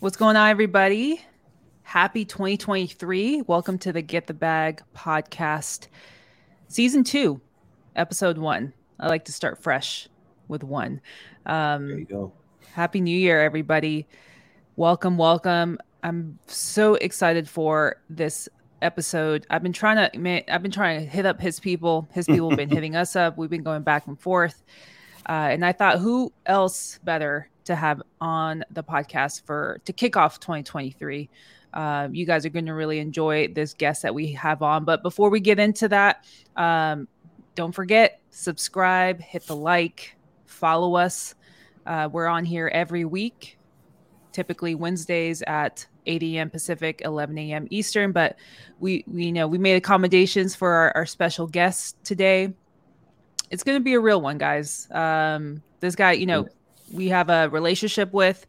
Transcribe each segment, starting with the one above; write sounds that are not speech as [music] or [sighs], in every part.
What's going on, everybody? Happy 2023. Welcome to the Get the Bag podcast, season two, episode one. I like to start fresh with one. Um, there you go. Happy New Year, everybody. Welcome, welcome. I'm so excited for this episode. I've been trying to, I've been trying to hit up his people. His people have been [laughs] hitting us up. We've been going back and forth. Uh, and I thought, who else better to have on the podcast for to kick off 2023? Uh, you guys are going to really enjoy this guest that we have on. But before we get into that, um, don't forget subscribe, hit the like, follow us. Uh, we're on here every week, typically Wednesdays at 8 a.m. Pacific, 11 a.m. Eastern. But we, we you know we made accommodations for our, our special guest today. It's going to be a real one, guys. Um, this guy, you know, we have a relationship with.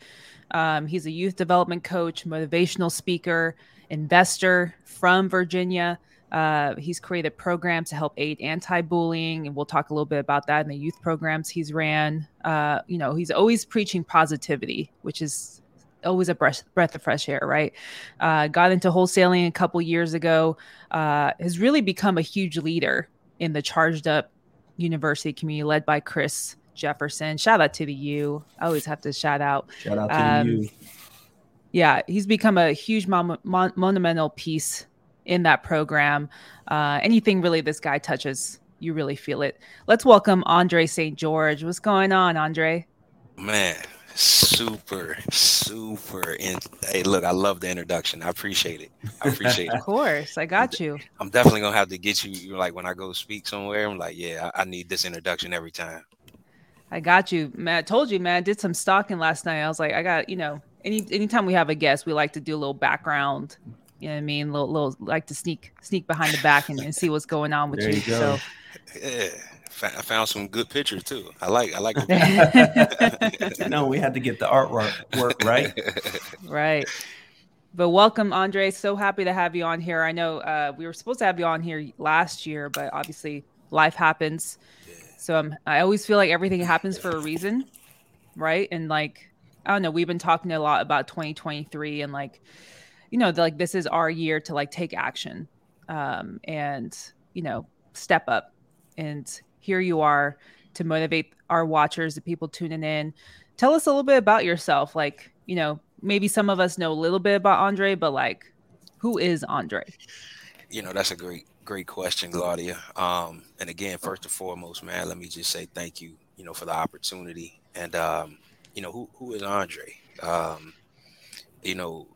Um, he's a youth development coach, motivational speaker, investor from Virginia. Uh, he's created programs to help aid anti-bullying, and we'll talk a little bit about that in the youth programs he's ran. Uh, you know, he's always preaching positivity, which is always a breath, breath of fresh air, right? Uh, got into wholesaling a couple years ago. Uh, has really become a huge leader in the charged up university community, led by Chris Jefferson. Shout out to the U. I always have to shout out. Shout out to um, the U. Yeah, he's become a huge mon- mon- monumental piece in that program. Uh, anything really this guy touches, you really feel it. Let's welcome Andre St. George. What's going on, Andre? Man, super, super. In- hey, look, I love the introduction. I appreciate it. I appreciate [laughs] it. Of course, I got you. I'm definitely gonna have to get you. Like when I go speak somewhere, I'm like, yeah, I, I need this introduction every time. I got you, man. I told you, man. I did some stalking last night. I was like, I got, you know, any anytime we have a guest, we like to do a little background you know what I mean? Little, little like to sneak, sneak behind the back and, and see what's going on with there you. you so, yeah, I found some good pictures too. I like, I like. you [laughs] know, we had to get the artwork work right. [laughs] right. But welcome, Andre. So happy to have you on here. I know uh, we were supposed to have you on here last year, but obviously life happens. Yeah. So I'm, I always feel like everything happens for a reason, right? And like, I don't know. We've been talking a lot about 2023 and like you know, like this is our year to like take action um, and, you know, step up. And here you are to motivate our watchers, the people tuning in. Tell us a little bit about yourself. Like, you know, maybe some of us know a little bit about Andre, but like, who is Andre? You know, that's a great, great question, Gladia. Um, and again, first and foremost, man, let me just say thank you, you know, for the opportunity. And, um, you know, who, who is Andre? Um, you know,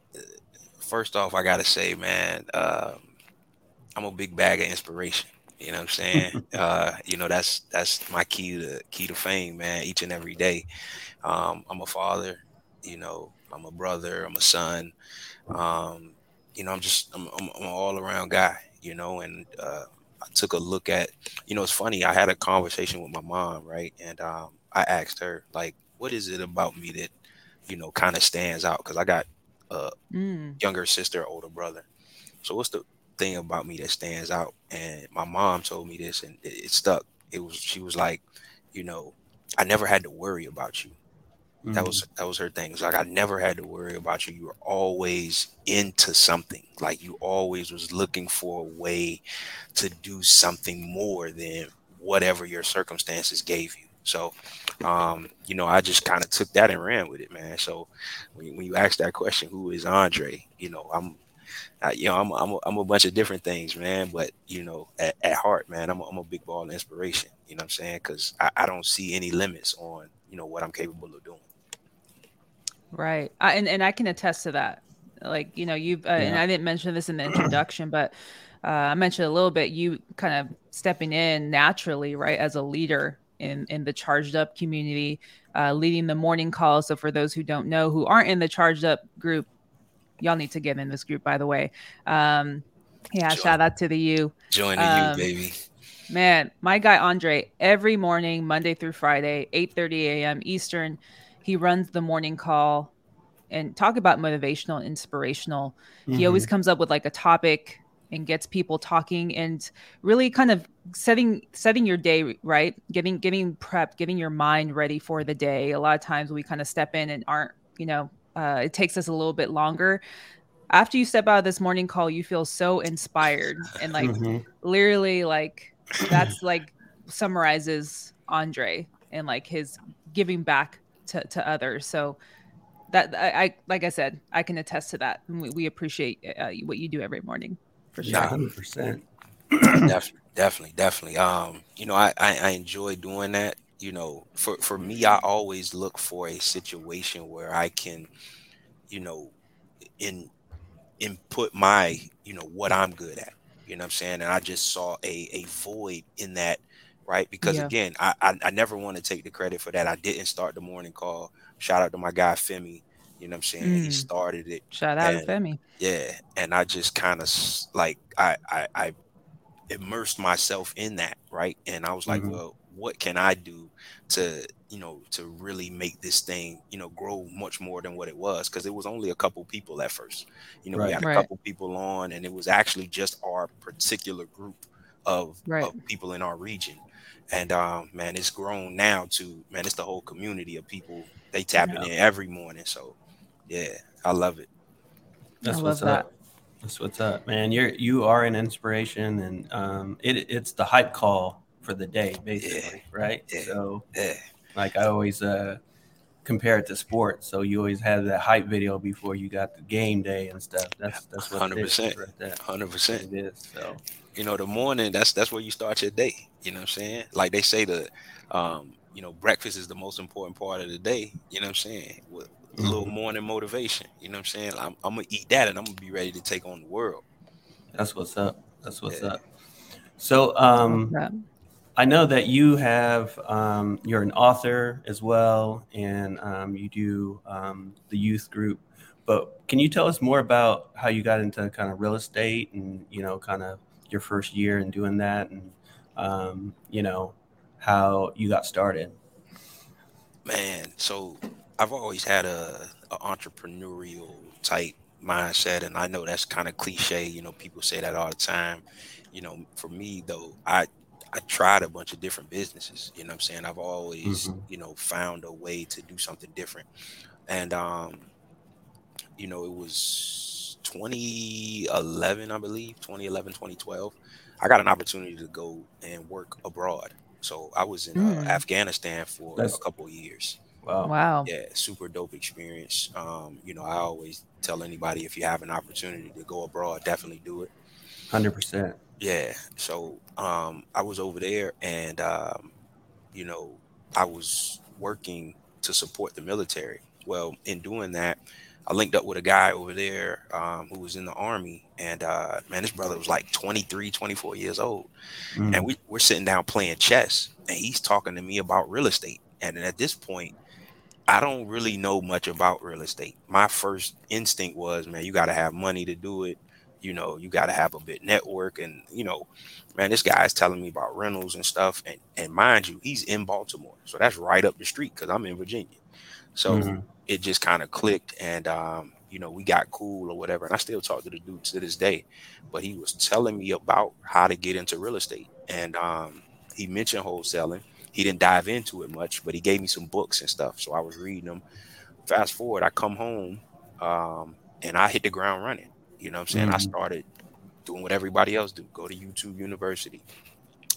first off, I gotta say, man, uh, I'm a big bag of inspiration. You know what I'm saying? [laughs] uh, you know, that's that's my key to key to fame, man. Each and every day. Um, I'm a father. You know, I'm a brother. I'm a son. Um, you know, I'm just I'm, I'm, I'm an all around guy. You know, and uh, I took a look at. You know, it's funny. I had a conversation with my mom, right? And um, I asked her, like, what is it about me that, you know, kind of stands out? Because I got a mm. younger sister, older brother. So what's the thing about me that stands out? And my mom told me this, and it, it stuck. It was she was like, you know, I never had to worry about you. Mm-hmm. That was that was her thing. It's like I never had to worry about you. You were always into something. Like you always was looking for a way to do something more than whatever your circumstances gave you. So um, you know, I just kind of took that and ran with it, man. So when, when you ask that question, who is Andre? You know, I'm, I, you know, I'm, I'm, a, I'm a bunch of different things, man. But you know, at, at heart, man, I'm a, I'm a big ball of inspiration. You know what I'm saying? Because I, I don't see any limits on you know what I'm capable of doing. Right, I, and and I can attest to that. Like you know, you've uh, yeah. and I didn't mention this in the introduction, but uh, I mentioned a little bit. You kind of stepping in naturally, right, as a leader in in the charged up community, uh, leading the morning call. So for those who don't know, who aren't in the charged up group, y'all need to get in this group. By the way, um, yeah, join, shout out to the U. Join the um, U, baby. Man, my guy Andre, every morning, Monday through Friday, 8 30 a.m. Eastern, he runs the morning call and talk about motivational and inspirational. Mm-hmm. He always mm-hmm. comes up with like a topic and gets people talking and really kind of setting setting your day right getting getting prepped getting your mind ready for the day a lot of times we kind of step in and aren't you know uh, it takes us a little bit longer. After you step out of this morning call, you feel so inspired and like Mhm. literally like that's like summarizes Andre and like his giving back to, to others. So that I, I like I said, I can attest to that. And we, we appreciate uh, what you do every morning for sure. Yeah, hundred percent. [clears throat] definitely, definitely, definitely. Um, you know, I, I I enjoy doing that. You know, for for me, I always look for a situation where I can, you know, in input my, you know, what I'm good at. You know what I'm saying? And I just saw a a void in that, right? Because Yeah. again, I, I I never want to take the credit for that. I didn't start the morning call. Shout out to my guy Femi. You know what I'm saying? He Mm. started it. Shout out And- to Femi. Yeah, and I just kind of like I, I I immersed myself in that, right? And I was like, Mhm. well, what can I do to you know to really make this thing you know grow much more than what it was? Because it was only a couple people at first. You know, we had a Right. couple people on, and it was actually just our particular group of, Right. of people in our region. And um, man, it's grown now to man, it's the whole community of people. They tapping in every morning. So yeah, I love it. That's I what's love up. That's what's up, man. You're you are an inspiration, and um, it it's the hype call for the day, basically, right? Yeah. So, Yeah. like I always uh, compare it to sports. So you always have that hype video before you got the game day and stuff. That's that's what it is 100%. Hundred percent. It is. So you know the morning that's that's where you start your day you know what i'm saying like they say the um you know breakfast is the most important part of the day you know what i'm saying with a little Mhm. morning motivation you know what i'm saying I'm, I'm gonna eat that and i'm gonna be ready to take on the world that's what's up. That's what's Yeah. up. So um, I know that you have um, you're an author as well, and um, you do um, the youth group. But can you tell us more about how you got into kind of real estate and you know kind of your first year in doing that, and um, you know how you got started? man so i've always had a, a entrepreneurial type mindset and i know that's kind of cliche you know people say that all the time you know for me though i i tried a bunch of different businesses you know what i'm saying i've always Mhm. you know found a way to do something different and um you know it was 2011 i believe 2011 2012 i got an opportunity to go and work abroad so i was in uh, Mm. afghanistan for That's- a couple of years Wow. Wow. yeah super dope experience um you know i always tell anybody if you have an opportunity to go abroad definitely do it Hundred percent. yeah so um i was over there and um you know i was working to support the military well in doing that i linked up with a guy over there um, who was in the army and uh man this brother was like 23 24 years old. Mm. and we, we're sitting down playing chess and he's talking to me about real estate. And at this point i don't really know much about real estate. My first instinct was man you got to have money to do it. You know you got to have a bit network. And you know man this guy's telling me about rentals and stuff. And and mind you he's in baltimore. So that's right up the street because i'm in virginia. So Mhm. It just kind of clicked and um you know we got cool or whatever and i still talk to the dude to this day but he was telling me about how to get into real estate and um he mentioned wholesaling. He didn't dive into it much but he gave me some books and stuff so i was reading them fast forward i come home um and i hit the ground running you know what i'm saying? I Mhm. started doing what everybody else do go to youtube university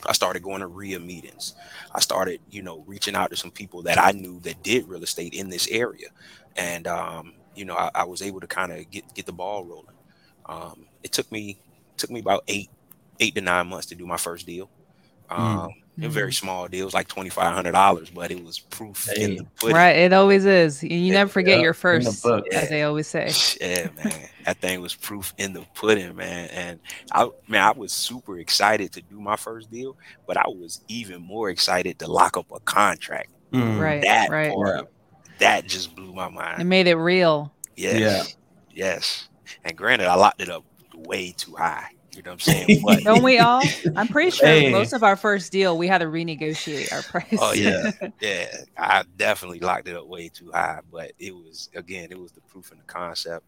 I started going to REIA meetings. I started, you know, reaching out to some people that I knew that did real estate in this area, and um, you know, I, I was able to kind of get get the ball rolling. Um, it took me took me about eight eight to nine months to do my first deal. Um, they're very small deal. It was like twenty five hundred dollars, but it was proof in the pudding. Right. It always is. You you never forget Yeah, your in the first, book. as they always say. [laughs] Yeah, man, that thing was proof in the pudding, man. And I, man, I was super excited to do my first deal, but I was even more excited to lock up a contract. Mm. Right. that right. part, that just blew my mind. It made it real. Yes, yes. And granted, I locked it up way too high. You know what I'm saying? [laughs] But Don't we all? I'm pretty sure Hey. most of our first deal, we had to renegotiate our [laughs] price. Oh, yeah. [laughs] yeah, I definitely locked it up way too high. But it was again, it was the proof in the concept.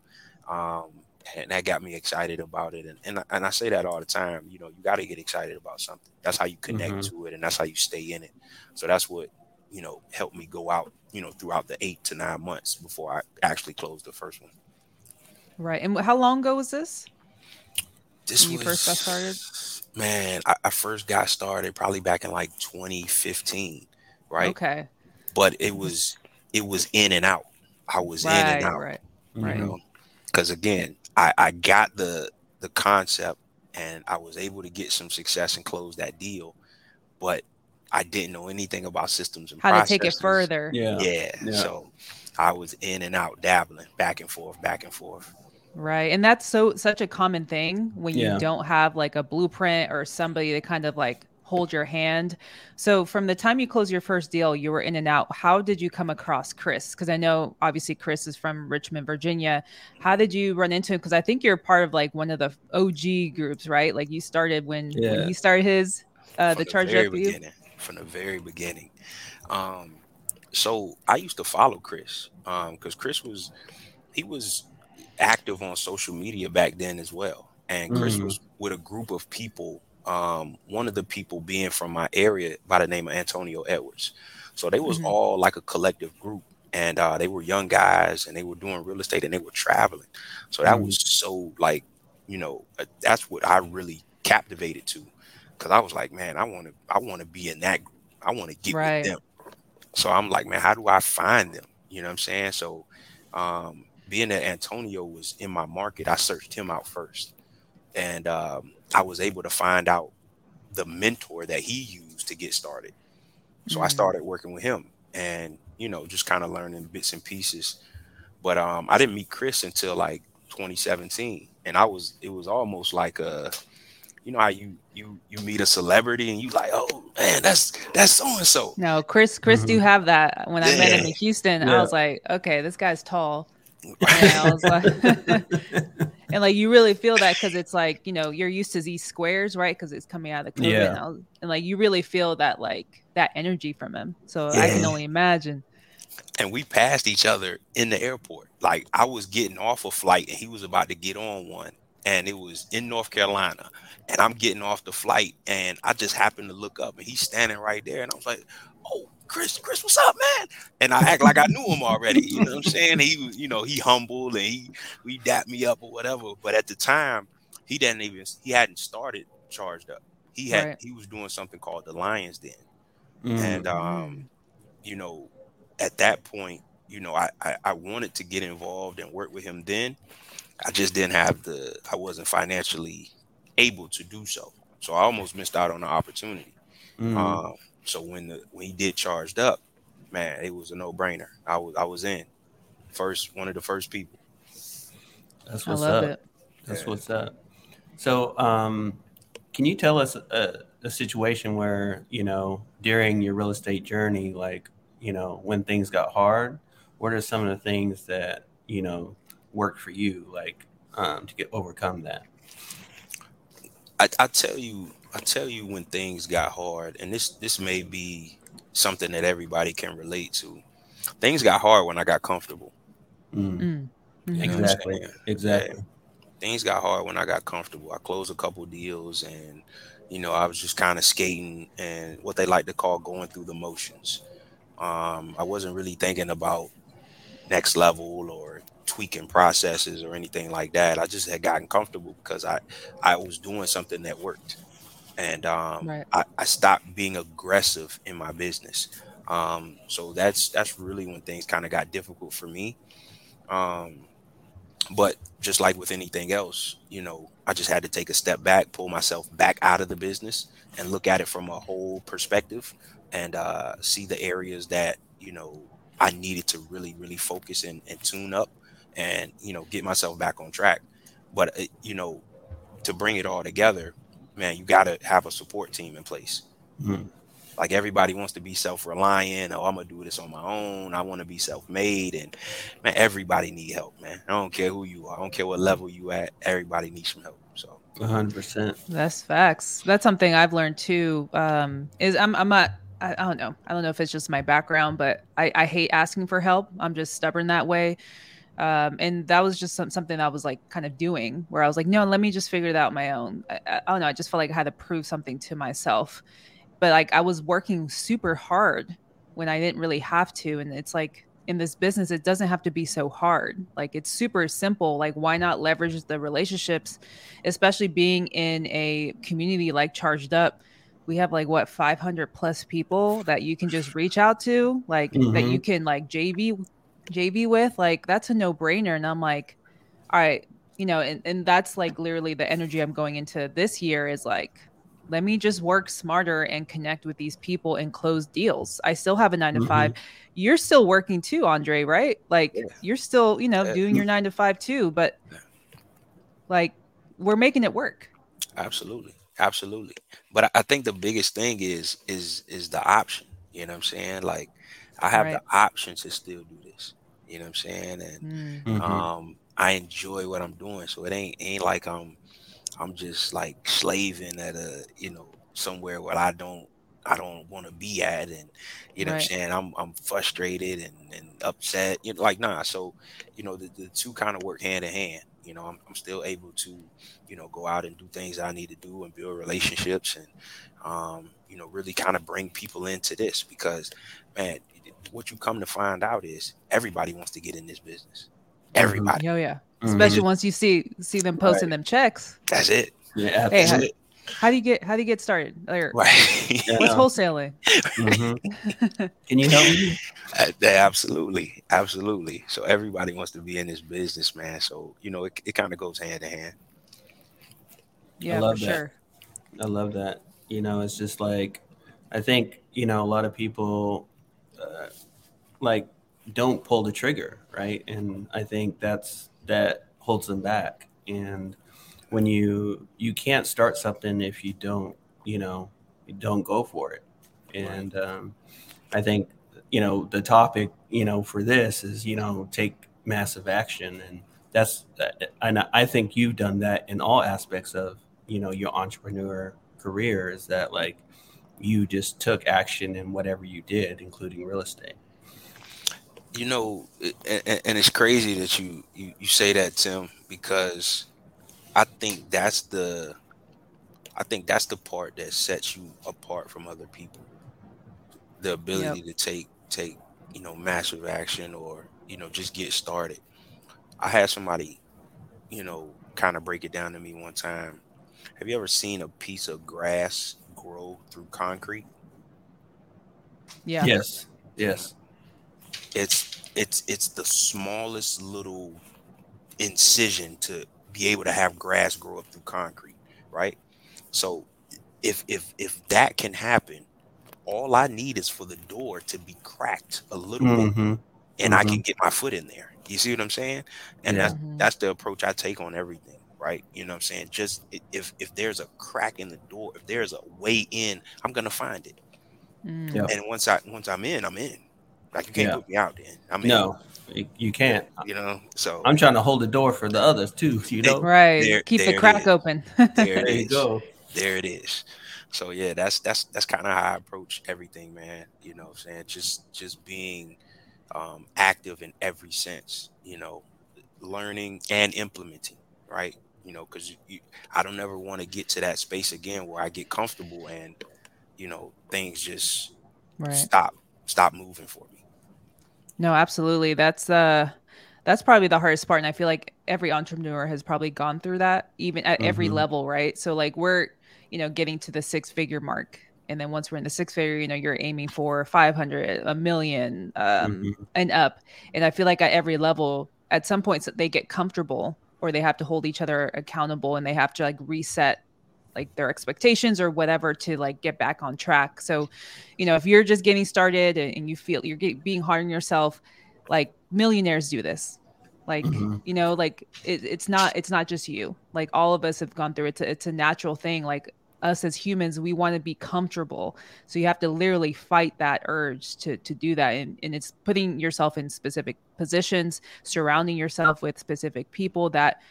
Um, and that got me excited about it. And and, I- and I say that all the time. You know, you got to get excited about something. That's how you connect Mhm. to it, and that's how you stay in it. So that's what you know, helped me go out, you know, throughout the eight to nine months before I actually closed the first one. Right. And how long ago was this? This when was, you first got started? Man, I, I first got started probably back in like 2015, right? Okay. But it was it was in and out. I was right, in and out. Right. Right. You know? Because again, I, I got the the concept and I was able to get some success and close that deal, but I didn't know anything about systems and How processes. to take it further. Yeah. Yeah. Yeah. So I was in and out, dabbling back and forth, back and forth. Right. And that's so such a common thing when Yeah. you don't have like a blueprint or somebody to kind of like hold your hand. So from the time you closed your first deal, you were in and out. How did you come across Chris? Because I know obviously Chris is from Richmond, Virginia. How did you run into him? Because I think you're part of like one of the OG groups, right? Like you started when, Yeah. when he started his uh From the charge very up you. beginning. From the very beginning. Um, so I used to follow Chris um because Chris was he was active on social media back then as well. And Chris Mhm. was with a group of people. Um, one of the people being from my area by the name of Antonio Edwards. So they was Mhm. all like a collective group. And uh, they were young guys and they were doing real estate and they were traveling. So that Mhm. was so like, you know, uh, that's what I really captivated to. Cause I was like, man, I want to, I want to be in that group. I want to get Right. with them. So I'm like, man, how do I find them? You know what I'm saying? So, um, being that Antonio was in my market, I searched him out first, and um, I was able to find out the mentor that he used to get started. So I Mhm. started working with him, and you know, just kind of learning bits and pieces. But um, I didn't meet Chris until like 2017, and I was it was almost like a you know how you you you meet a celebrity and you like oh man that's that's so and so No, Chris, Chris do have that. When I met him in Houston, Yeah. I was like, okay, this guy's tall. And like, [laughs] and like you really feel that because it's like you know you're used to these squares, right? Because it's coming out of the COVID, Yeah. and, was- and like you really feel that like that energy from him. So I can only imagine. and we passed each other in the airport. Like I was getting off a flight and he was about to get on one, and it was in North Carolina. And I'm getting off the flight, and I just happened to look up, and he's standing right there, and I was like, "Oh, Chris, Chris, what's up, man?" And I act like I knew him already. You know what I'm saying? He you know, he humble and he we dapped me up or whatever. But at the time, he didn't even he hadn't started charged up. He had Right. he was doing something called the Lions Den, Mhm. and um, you know, at that point, you know, I, I I wanted to get involved and work with him then. I just didn't have the I wasn't financially able to do so. So I almost missed out on the opportunity. Mhm. Um, so when the when he did charged up, man, it was a no brainer. I was I was in first one of the first people. That's I what's love up. it. That's Yeah. what's up. So, um, can you tell us a, a situation where you know during your real estate journey, like you know when things got hard, what are some of the things that you know worked for you, like um, to get overcome that? I, I tell you, I tell you when things got hard, and this this may be something that everybody can relate to. Things got hard when I got comfortable. Mm, Mm. You know what I'm Exactly. saying? Exactly. things got hard when I got comfortable. I closed a couple deals and you know, I was just kind of skating and what they like to call going through the motions. Um, I wasn't really thinking about next level or tweaking processes or anything like that. I just had gotten comfortable because I I was doing something that worked. And um, Right. I, I stopped being aggressive in my business. Um, so that's that's really when things kind of got difficult for me. Um, but just like with anything else, you know, I just had to take a step back, pull myself back out of the business, and look at it from a whole perspective, and uh, see the areas that you know I needed to really, really focus and, and tune up, and you know, get myself back on track. But uh, you know, to bring it all together, man, you got to have a support team in place. Mhm. Like everybody wants to be self-reliant. Oh, I'm gonna do this on my own. I want to be self-made, and man, everybody need help, man. I don't care who you are. I don't care what level you at. Everybody needs some help. So hundred percent. That's facts. That's something I've learned too. Um, is I'm I'm not I, I don't know. I don't know if it's just my background, but I, I hate asking for help. I'm just stubborn that way. Um, and that was just some, something I was like kind of doing where I was like, no, let me just figure it out on my own. I, I, I don't know. I just felt like I had to prove something to myself. But like I was working super hard when I didn't really have to. And it's like in this business, it doesn't have to be so hard. Like it's super simple. Like why not leverage the relationships, especially being in a community like Charged Up? We have like what 500 plus people that you can just reach out to, like mm-hmm. that you can like JV JV with. Like that's a no brainer. And I'm like, all right, you know, and, and that's like literally the energy I'm going into this year is like let me just work smarter and connect with these people and close deals. I still have a 9 to mm-hmm. 5. You're still working too, Andre, right? Like yeah. you're still, you know, doing your 9 to 5 too, but like we're making it work. Absolutely. Absolutely. But I think the biggest thing is is is the option. You know what I'm saying? Like I have right. the option to still do this. You know what I'm saying? And mm. mm-hmm. um I enjoy what I'm doing. So it ain't ain't like I'm I'm just like slaving at a, you know, somewhere where I don't I don't want to be at and you know right. what I'm saying I'm I'm frustrated and, and upset you know like nah so you know the, the two kind of work hand in hand you know I'm, I'm still able to you know go out and do things I need to do and build relationships and um you know really kind of bring people into this because man what you come to find out is everybody wants to get in this business mm-hmm. everybody oh yeah especially mm-hmm. once you see see them posting right. them checks. That's it. Yeah. Hey, how, how, do you get how do you get started? Like, right. What's wholesaling? Mm-hmm. [laughs] Can you help me? Uh, absolutely, absolutely. So everybody wants to be in this business, man. So you know, it, it kind of goes hand in hand. Yeah, I love for that. sure. I love that. You know, it's just like I think you know a lot of people uh, like don't pull the trigger, right? And I think that's that holds them back. And when you you can't start something if you don't, you know, you don't go for it. And um, I think you know the topic, you know, for this is you know take massive action, and that's and I think you've done that in all aspects of you know your entrepreneur career. Is that like you just took action in whatever you did, including real estate you know, and, and, it's crazy that you, you you say that, Tim, because I think that's the I think that's the part that sets you apart from other people. The ability yep. to take take you know massive action or you know just get started. I had somebody, you know, kind of break it down to me one time. Have you ever seen a piece of grass grow through concrete? Yeah. Yes. Yes it's it's it's the smallest little incision to be able to have grass grow up through concrete, right? So if if if that can happen, all I need is for the door to be cracked a little mm-hmm. bit, and mm-hmm. I can mm-hmm. get my foot in there. You see what I'm saying? And yeah. that's that's the approach I take on everything, right? You know what I'm saying? Just if if there's a crack in the door, if there's a way in, I'm gonna find it. Mm. And once I once I'm in, I'm in. Like you can't yeah. put me out then. I mean, no, you can't. You know, so I'm trying to hold the door for the others too. You know, right? There, Keep there the crack open. there, [laughs] there you go. There it is. So yeah, that's that's that's kind of how I approach everything, man. You know, what I'm saying just just being um, active in every sense. You know, learning and implementing, right? You know, because I don't ever want to get to that space again where I get comfortable and you know things just right. stop stop moving for me. No, absolutely. That's uh that's probably the hardest part. And I feel like every entrepreneur has probably gone through that, even at mm-hmm. every level, right? So like we're, you know, getting to the six figure mark. And then once we're in the six figure, you know, you're aiming for 500, a million, um, mm-hmm. and up. And I feel like at every level, at some points they get comfortable or they have to hold each other accountable and they have to like reset like their expectations or whatever to like get back on track. So, you know, if you're just getting started and you feel you're getting, being hard on yourself, like millionaires do this. Like, mm-hmm. you know, like it, it's not it's not just you. Like all of us have gone through it. It's a, it's a natural thing. Like us as humans, we want to be comfortable. So you have to literally fight that urge to to do that. And, and it's putting yourself in specific positions, surrounding yourself with specific people that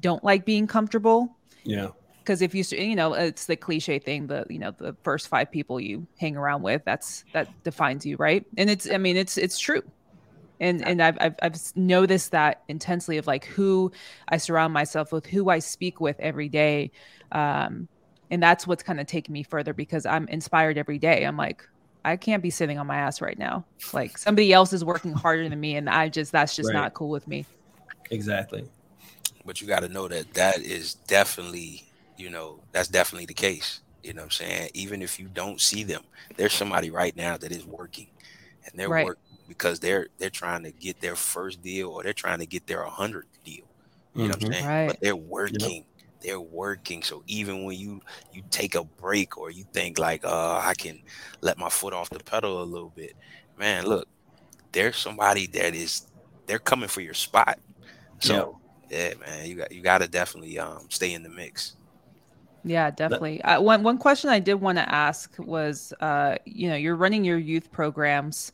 don't like being comfortable. Yeah because if you you know it's the cliche thing the you know the first five people you hang around with that's that defines you right and it's i mean it's it's true and and I've, I've i've noticed that intensely of like who i surround myself with who i speak with every day um and that's what's kind of taken me further because i'm inspired every day i'm like I can't be sitting on my ass right now. Like somebody else is working harder than me, and I just that's just right. not cool with me. Exactly. But you got to know that that is definitely, you know, that's definitely the case. You know what I'm saying? Even if you don't see them, there's somebody right now that is working, and they're right. working because they're they're trying to get their first deal or they're trying to get their 100th deal. You know mm-hmm. what I'm mm-hmm. saying? Right. But they're working. Yep they're working. So even when you you take a break or you think like, uh, I can let my foot off the pedal a little bit, man, look, there's somebody that is they're coming for your spot. So yeah, yeah man, you got you got to definitely um, stay in the mix. Yeah, definitely. Uh, one one question I did want to ask was, uh, you know, you're running your youth programs,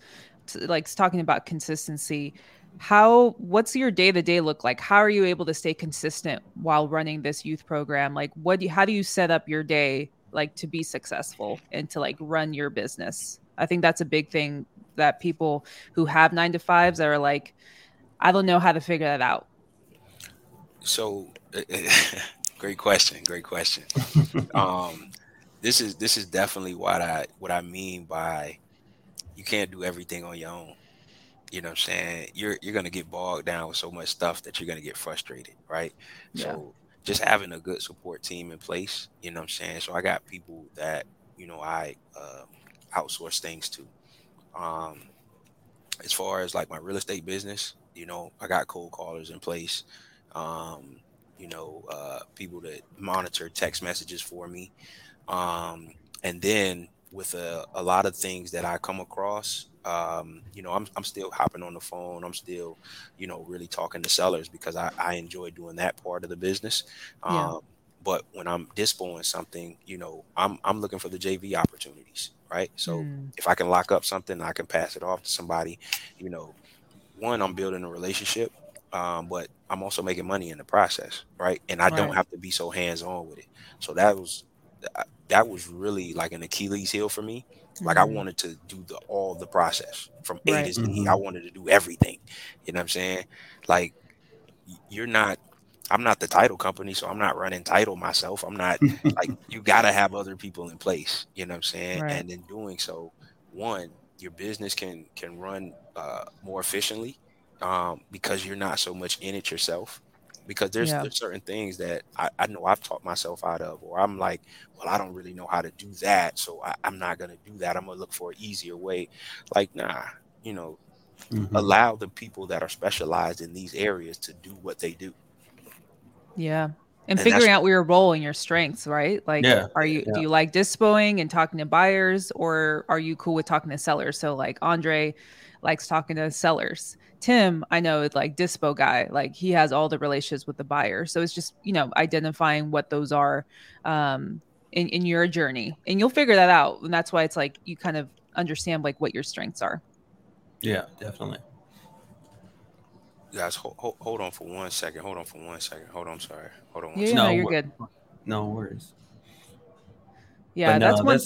to, like talking about consistency how what's your day to day look like? How are you able to stay consistent while running this youth program? Like what do you, how do you set up your day like to be successful and to like run your business? I think that's a big thing that people who have nine to fives are like i don't know how to figure that out. So [laughs] great question great question. [laughs] Um this is this is definitely what i what i mean by you can't do everything on your own you know what I'm saying? You're you're gonna get bogged down with so much stuff that you're gonna get frustrated, right? Yeah. So just having a good support team in place, you know what I'm saying? So I got people that, you know, I uh, outsource things to. Um as far as like my real estate business, you know, I got cold callers in place. Um, you know, uh people that monitor text messages for me. Um, and then with a, a lot of things that I come across, um, you know, I'm, I'm still hopping on the phone. I'm still, you know, really talking to sellers because I, I enjoy doing that part of the business. Yeah. Um, but when I'm dispoing something, you know, I'm, I'm looking for the JV opportunities, right? So mm. if I can lock up something, I can pass it off to somebody, you know, one, I'm building a relationship, um, but I'm also making money in the process, right? And I right. don't have to be so hands on with it. So that was, that was really like an Achilles heel for me like mm-hmm. I wanted to do the all the process from A right. to Z. Mm-hmm. I wanted to do everything. You know what I'm saying? Like you're not I'm not the title company, so I'm not running title myself. I'm not like [laughs] you gotta have other people in place. You know what I'm saying? Right. And in doing so, one, your business can can run uh, more efficiently um, because you're not so much in it yourself because there's, yeah. there's certain things that I, I, know I've taught myself out of, or I'm like, well, I don't really know how to do that, so I, am not gonna do that. I'm gonna look for an easier way. Like, nah, you know, mm-hmm. allow the people that are specialized in these areas to do what they do. Yeah. And, and figuring out your role and your strengths, right? Like, yeah, are you yeah. do you like dispoing and talking to buyers, or are you cool with talking to sellers? So, like Andre likes talking to sellers Tim, I know is like dispo guy, like he has all the relationships with the buyer. So it's just, you know, identifying what those are um in, in your journey. And you'll figure that out. And that's why it's like you kind of understand like what your strengths are. Yeah, definitely. Guys, hold, hold, hold on for one second. Hold on for one second. Hold on, sorry. Hold on. yeah, second. no, you're good. No worries. Yeah, no, that's one.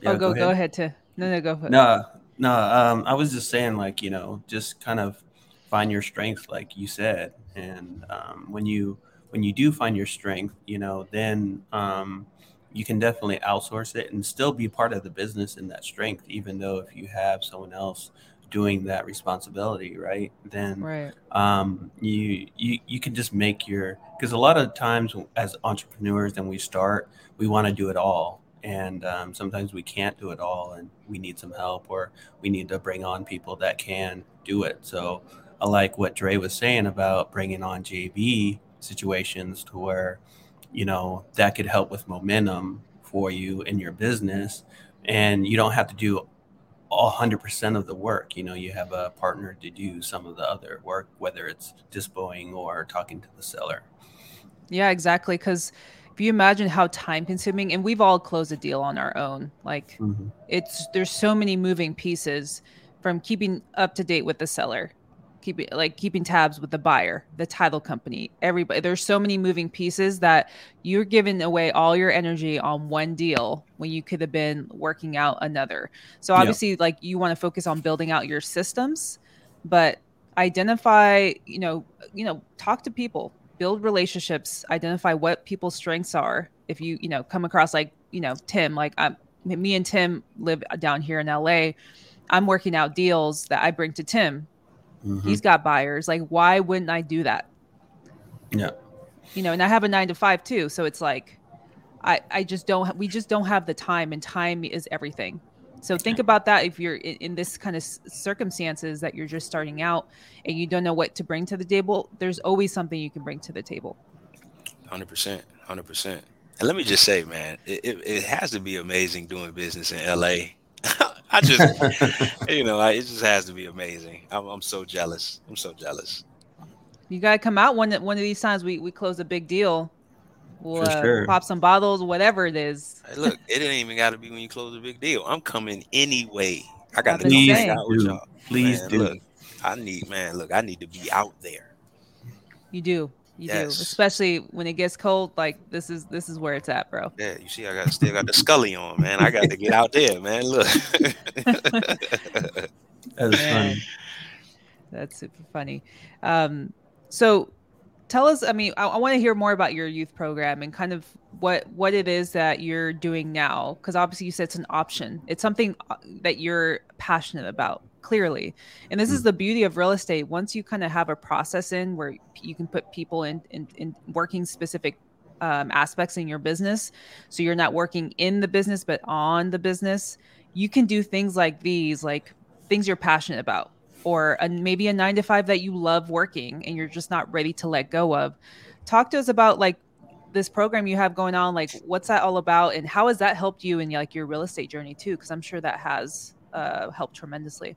Yeah, oh, go go ahead. go ahead to no no go. Ahead. No, no. Um, I was just saying, like you know, just kind of find your strength, like you said. And um, when you when you do find your strength, you know, then um, you can definitely outsource it and still be part of the business in that strength, even though if you have someone else doing that responsibility, right? Then right. Um, you you you can just make your because a lot of times as entrepreneurs, then we start, we want to do it all, and um, sometimes we can't do it all, and we need some help, or we need to bring on people that can do it. So I like what Dre was saying about bringing on JV situations to where, you know, that could help with momentum for you in your business. And you don't have to do all 100% of the work. You know, you have a partner to do some of the other work, whether it's dispoing or talking to the seller. Yeah, exactly. Because you imagine how time consuming, and we've all closed a deal on our own, like mm-hmm. it's there's so many moving pieces from keeping up to date with the seller keeping like keeping tabs with the buyer, the title company, everybody. There's so many moving pieces that you're giving away all your energy on one deal when you could have been working out another. So obviously, yeah. like you want to focus on building out your systems, but identify, you know, you know, talk to people, build relationships, identify what people's strengths are. If you, you know, come across like, you know, Tim, like I'm me and Tim live down here in LA. I'm working out deals that I bring to Tim. Mm-hmm. He's got buyers. Like, why wouldn't I do that? Yeah. You know, and I have a nine to five too. So it's like, I, I just don't, we just don't have the time, and time is everything. So think about that if you're in, in this kind of circumstances that you're just starting out and you don't know what to bring to the table. There's always something you can bring to the table. Hundred percent, hundred percent. And let me just say, man, it, it, it, has to be amazing doing business in LA. [laughs] I just, [laughs] you know, I, it just has to be amazing. I'm, I'm so jealous. I'm so jealous. You gotta come out one one of these times. We we close a big deal. We'll uh, sure. pop some bottles, whatever it is. Hey, look, it ain't even got to be when you close a big deal. I'm coming anyway. I got to be out with y'all. Please man, do. Look, I need, man. Look, I need to be out there. You do. You yes. do, especially when it gets cold. Like this is this is where it's at, bro. Yeah, you see, I got still got the Scully on, man. I got to get out there, man. Look, [laughs] that's funny. That's super funny. Um, so tell us. I mean, I, I want to hear more about your youth program and kind of what what it is that you're doing now, because obviously you said it's an option. It's something uh, that you're passionate about clearly. And this is mm. the beauty of real estate. Once you kind of have a process in where you can put people in in, in working specific um, aspects in your business, so you're not working in the business but on the business, you can do things like these, like things you're passionate about, or a, maybe a nine to five that you love working and you're just not ready to let go of. Talk to us about like this program you have going on like what's that all about and how has that helped you in like your real estate journey too because i'm sure that has uh, helped tremendously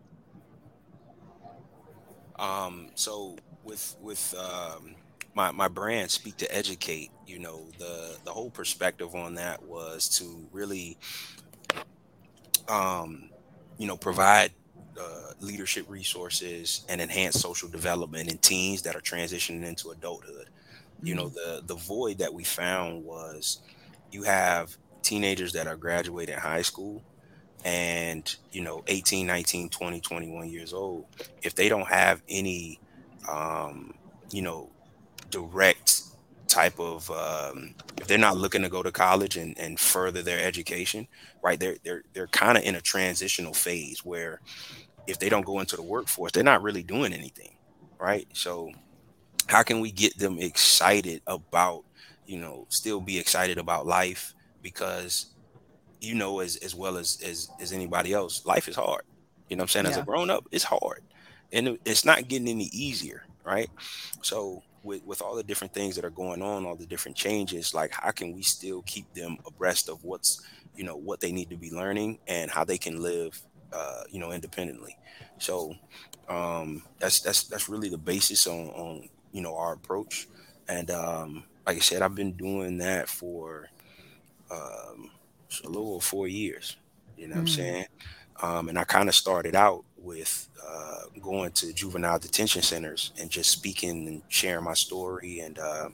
um, so with with um, my my brand, Speak to Educate, you know, the the whole perspective on that was to really, um, you know, provide uh, leadership resources and enhance social development in teens that are transitioning into adulthood. Mm-hmm. You know, mm. the the void that we found was you have teenagers that are graduating high school and you know 18 19 20 21 years old if they don't have any um you know direct type of um, if they're not looking to go to college and, and further their education right they're they're they're kind of in a transitional phase where if they don't go into the workforce they're not really doing anything right so how can we get them excited about you know still be excited about life because you know as as well as as as anybody else, life is hard. You know what I'm saying? Yeah. As a grown up, it's hard. And it's not getting any easier, right? So with with all the different things that are going on, all the different changes, like how can we still keep them abreast of what's you know what they need to be learning and how they can live uh, you know independently. So um, that's that's that's really the basis on on you know our approach. And um, like I said, I've been doing that for um, a little over four years. You know mm. what I'm mm. saying? Um, and I kind of started out with uh, going to juvenile detention centers and just speaking and sharing my story and uh,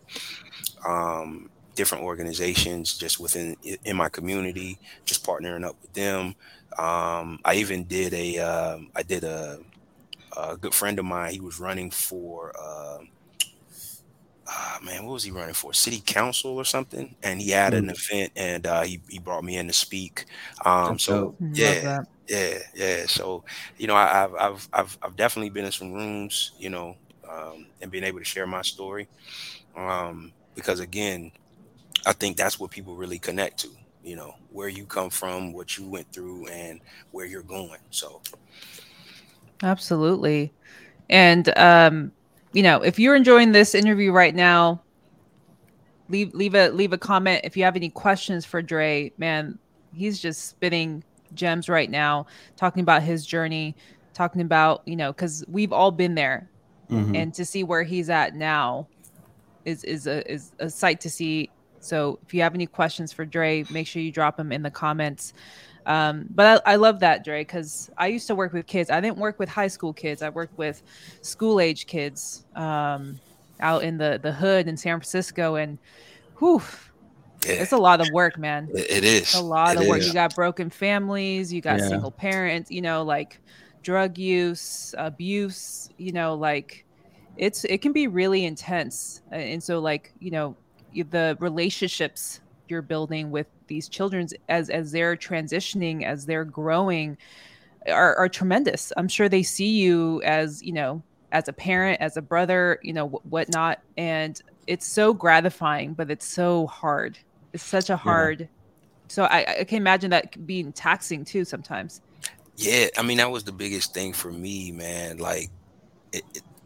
um, different organizations just within in my community, just partnering up with them. Um, I even did a um, I did a, a, good friend of mine. He was running for uh, uh, man, what was he running for? City council or something? And he had mm. an event, and uh, he he brought me in to speak. Um, so yeah, yeah, yeah. So you know, I, have I've I've I've definitely been in some rooms, you know, um, and being able to share my story, um, because again, I think that's what people really connect to. You know, where you come from, what you went through, and where you're going. So, absolutely, and um you know, if you're enjoying this interview right now, leave leave a leave a comment if you have any questions for Dre. Man, he's just spitting gems right now, talking about his journey, talking about you know, because we've all been there, mm-hmm. and to see where he's at now is is a is a sight to see. So if you have any questions for Dre, make sure you drop them in the comments. Um, but I, I, love that, Dre, because I used to work with kids. I didn't work with high school kids. I worked with school age kids um, out in the the hood in San Francisco, and whew, yeah. it's a lot of work, man. It is it's a lot it of work. Is. You got broken families, you got yeah. single parents, you know, like drug use, abuse, you know, like it's it can be really intense, and so like you know the relationships you're building with these children as as they're transitioning, as they're growing, are, are tremendous. I'm sure they see you as you know as a parent, as a brother, you know whatnot, and it's so gratifying, but it's so hard. It's such a hard. Yeah. So I, I can imagine that being taxing too sometimes. Yeah, I mean that was the biggest thing for me, man. Like it,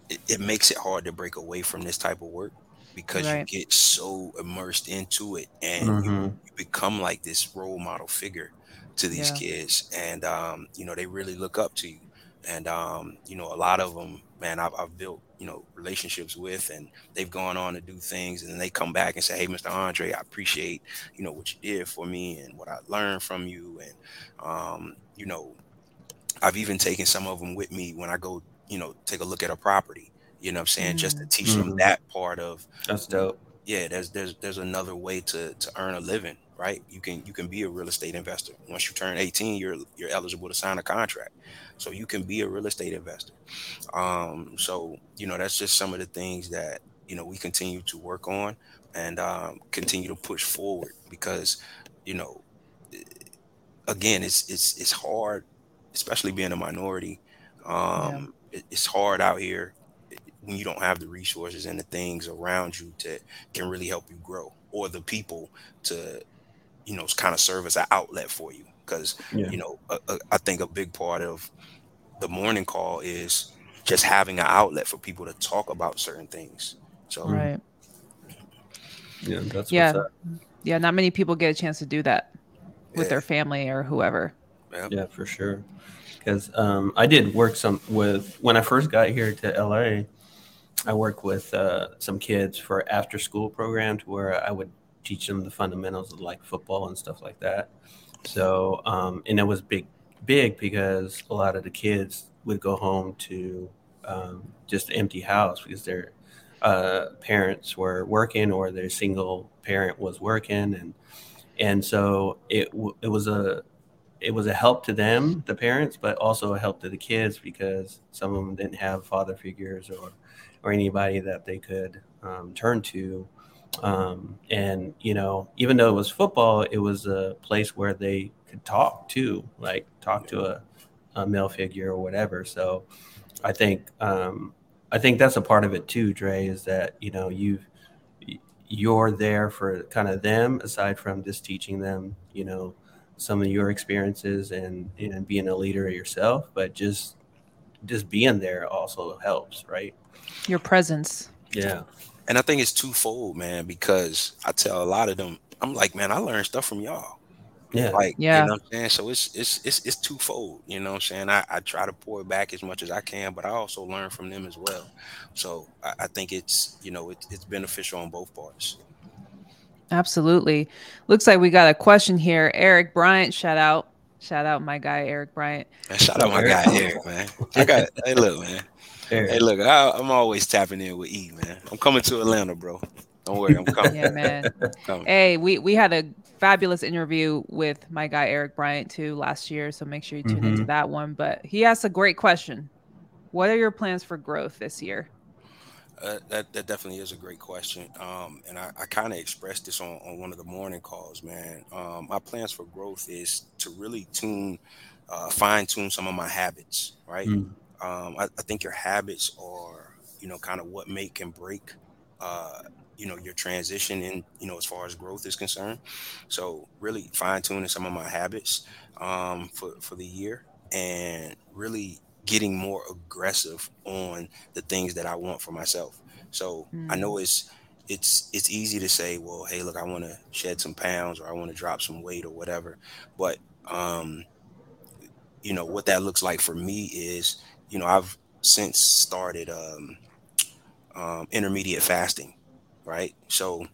it, it makes it hard to break away from this type of work because right. you get so immersed into it and mm-hmm. you, you, become like this role model figure to these yeah. kids and um, you know they really look up to you and um, you know a lot of them man I've, I've, built you know relationships with and they've gone on to do things and then they come back and say hey mr andre i appreciate you know what you did for me and what i learned from you. And um, you know i've even taken some of them with me when i go you know take a look at a property you know what i'm saying mm just to teach mm-hmm. them that part of that's dope. Yeah there's there's there's another way to to earn a living right? You can you can be a real estate investor. Once you turn 18 you're you're eligible to sign a contract. So you can be a real estate investor. Um so you know that's just some of the things that you know we continue to work on and um, continue to push forward because you know again it's it's it's hard especially being a minority. Um yeah. it's hard out here when you don't have the resources and the things around you to can really help you grow or the people to you know kind of serve as an outlet for you. Because yeah. you know a, a, I think a big part of the morning call is just having an outlet for people to talk about certain things. So right. Yeah that's yeah. yeah not many people get a chance to do that with yeah. their family or whoever. Yeah, yeah for sure. Because um, I did work some with when I first got here to LA. I worked with uh, some kids for after school programs where I would teach them the fundamentals of like football and stuff like that. So, um, and it was big, big because a lot of the kids would go home to um, just empty house because their uh, parents were working or their single parent was working, and and so it it was a it was a help to them, the parents, but also a help to the kids because some of them didn't have father figures or or anybody that they could um, turn to. Um, and you know, even though it was football, it was a place where they could talk too, like talk to a, a male figure or whatever. So, I think um, I think that's a part of it too, Dre, is that you know you've you're there for kind of them aside from just teaching them, you know, some of your experiences and and being a leader yourself, but just just being there also helps, right? Your presence. Yeah. And I think it's twofold, man, because I tell a lot of them, I'm like, man, I learned stuff from y'all. Yeah. Like, yeah. you know what I'm saying? So it's it's it's it's twofold, you know what I'm saying? I, I try to pour it back as much as I can, but I also learn from them as well. So I, I think it's you know it, it's beneficial on both parts. Absolutely. Looks like we got a question here. Eric Bryant, shout out. Shout out my guy Eric Bryant. shout out my guy Eric, man. I got hey look, man. Eric. Hey, look, I, am always tapping in with E, man. I'm coming to Atlanta, bro. Don't worry, I'm coming. yeah, man. [laughs] coming. Hey, we we had a fabulous interview with my guy Eric Bryant too last year, so make sure you tune mm-hmm. into that one. But he asked a great question. What are your plans for growth this year? Uh, that that definitely is a great question, um, and I, I kind of expressed this on, on one of the morning calls, man. Um, my plans for growth is to really tune, uh, fine tune some of my habits, right? Mm. Um, I, I, think your habits are, you know, kind of what make and break, uh, you know, your transition in, you know, as far as growth is concerned. So really fine tuning some of my habits um, for for the year, and really getting more aggressive on the things that I want for myself. So mm. I know it's it's it's easy to say, well, hey, look, I want to shed some pounds or I want to drop some weight or whatever. But um, you know, what that looks like for me is, you know, I've since started um, um intermediate fasting, right? So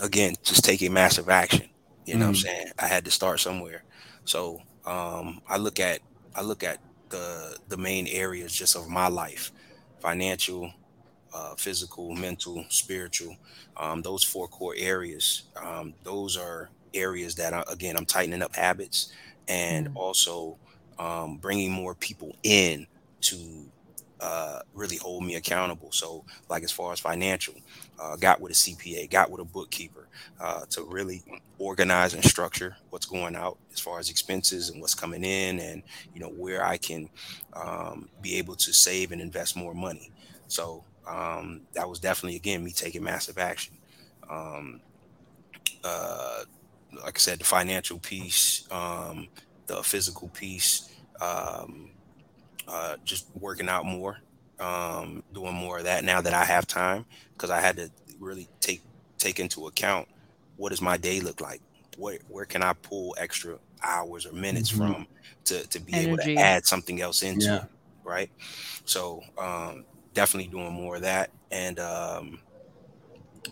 again, just taking massive action. You know mm. what I'm mm. saying? I had to start somewhere. So um I look at I look at the the main areas just of my life financial uh, physical mental spiritual um, those four core areas um, those are areas that I, again i'm tightening up habits and mm. also um, bringing more people in to uh, really hold me accountable. So, like as far as financial, uh, got with a CPA, got with a bookkeeper uh, to really organize and structure what's going out as far as expenses and what's coming in, and you know where I can um, be able to save and invest more money. So um, that was definitely again me taking massive action. Um, uh, like I said, the financial piece, um, the physical piece, um, uh, just working out more, um, doing more of that now that I have time because I had to really take take into account what does my day look like, where where can I pull extra hours or minutes mm-hmm. from to to be Energy. able to add something else into, yeah. right? So um, definitely doing more of that, and um,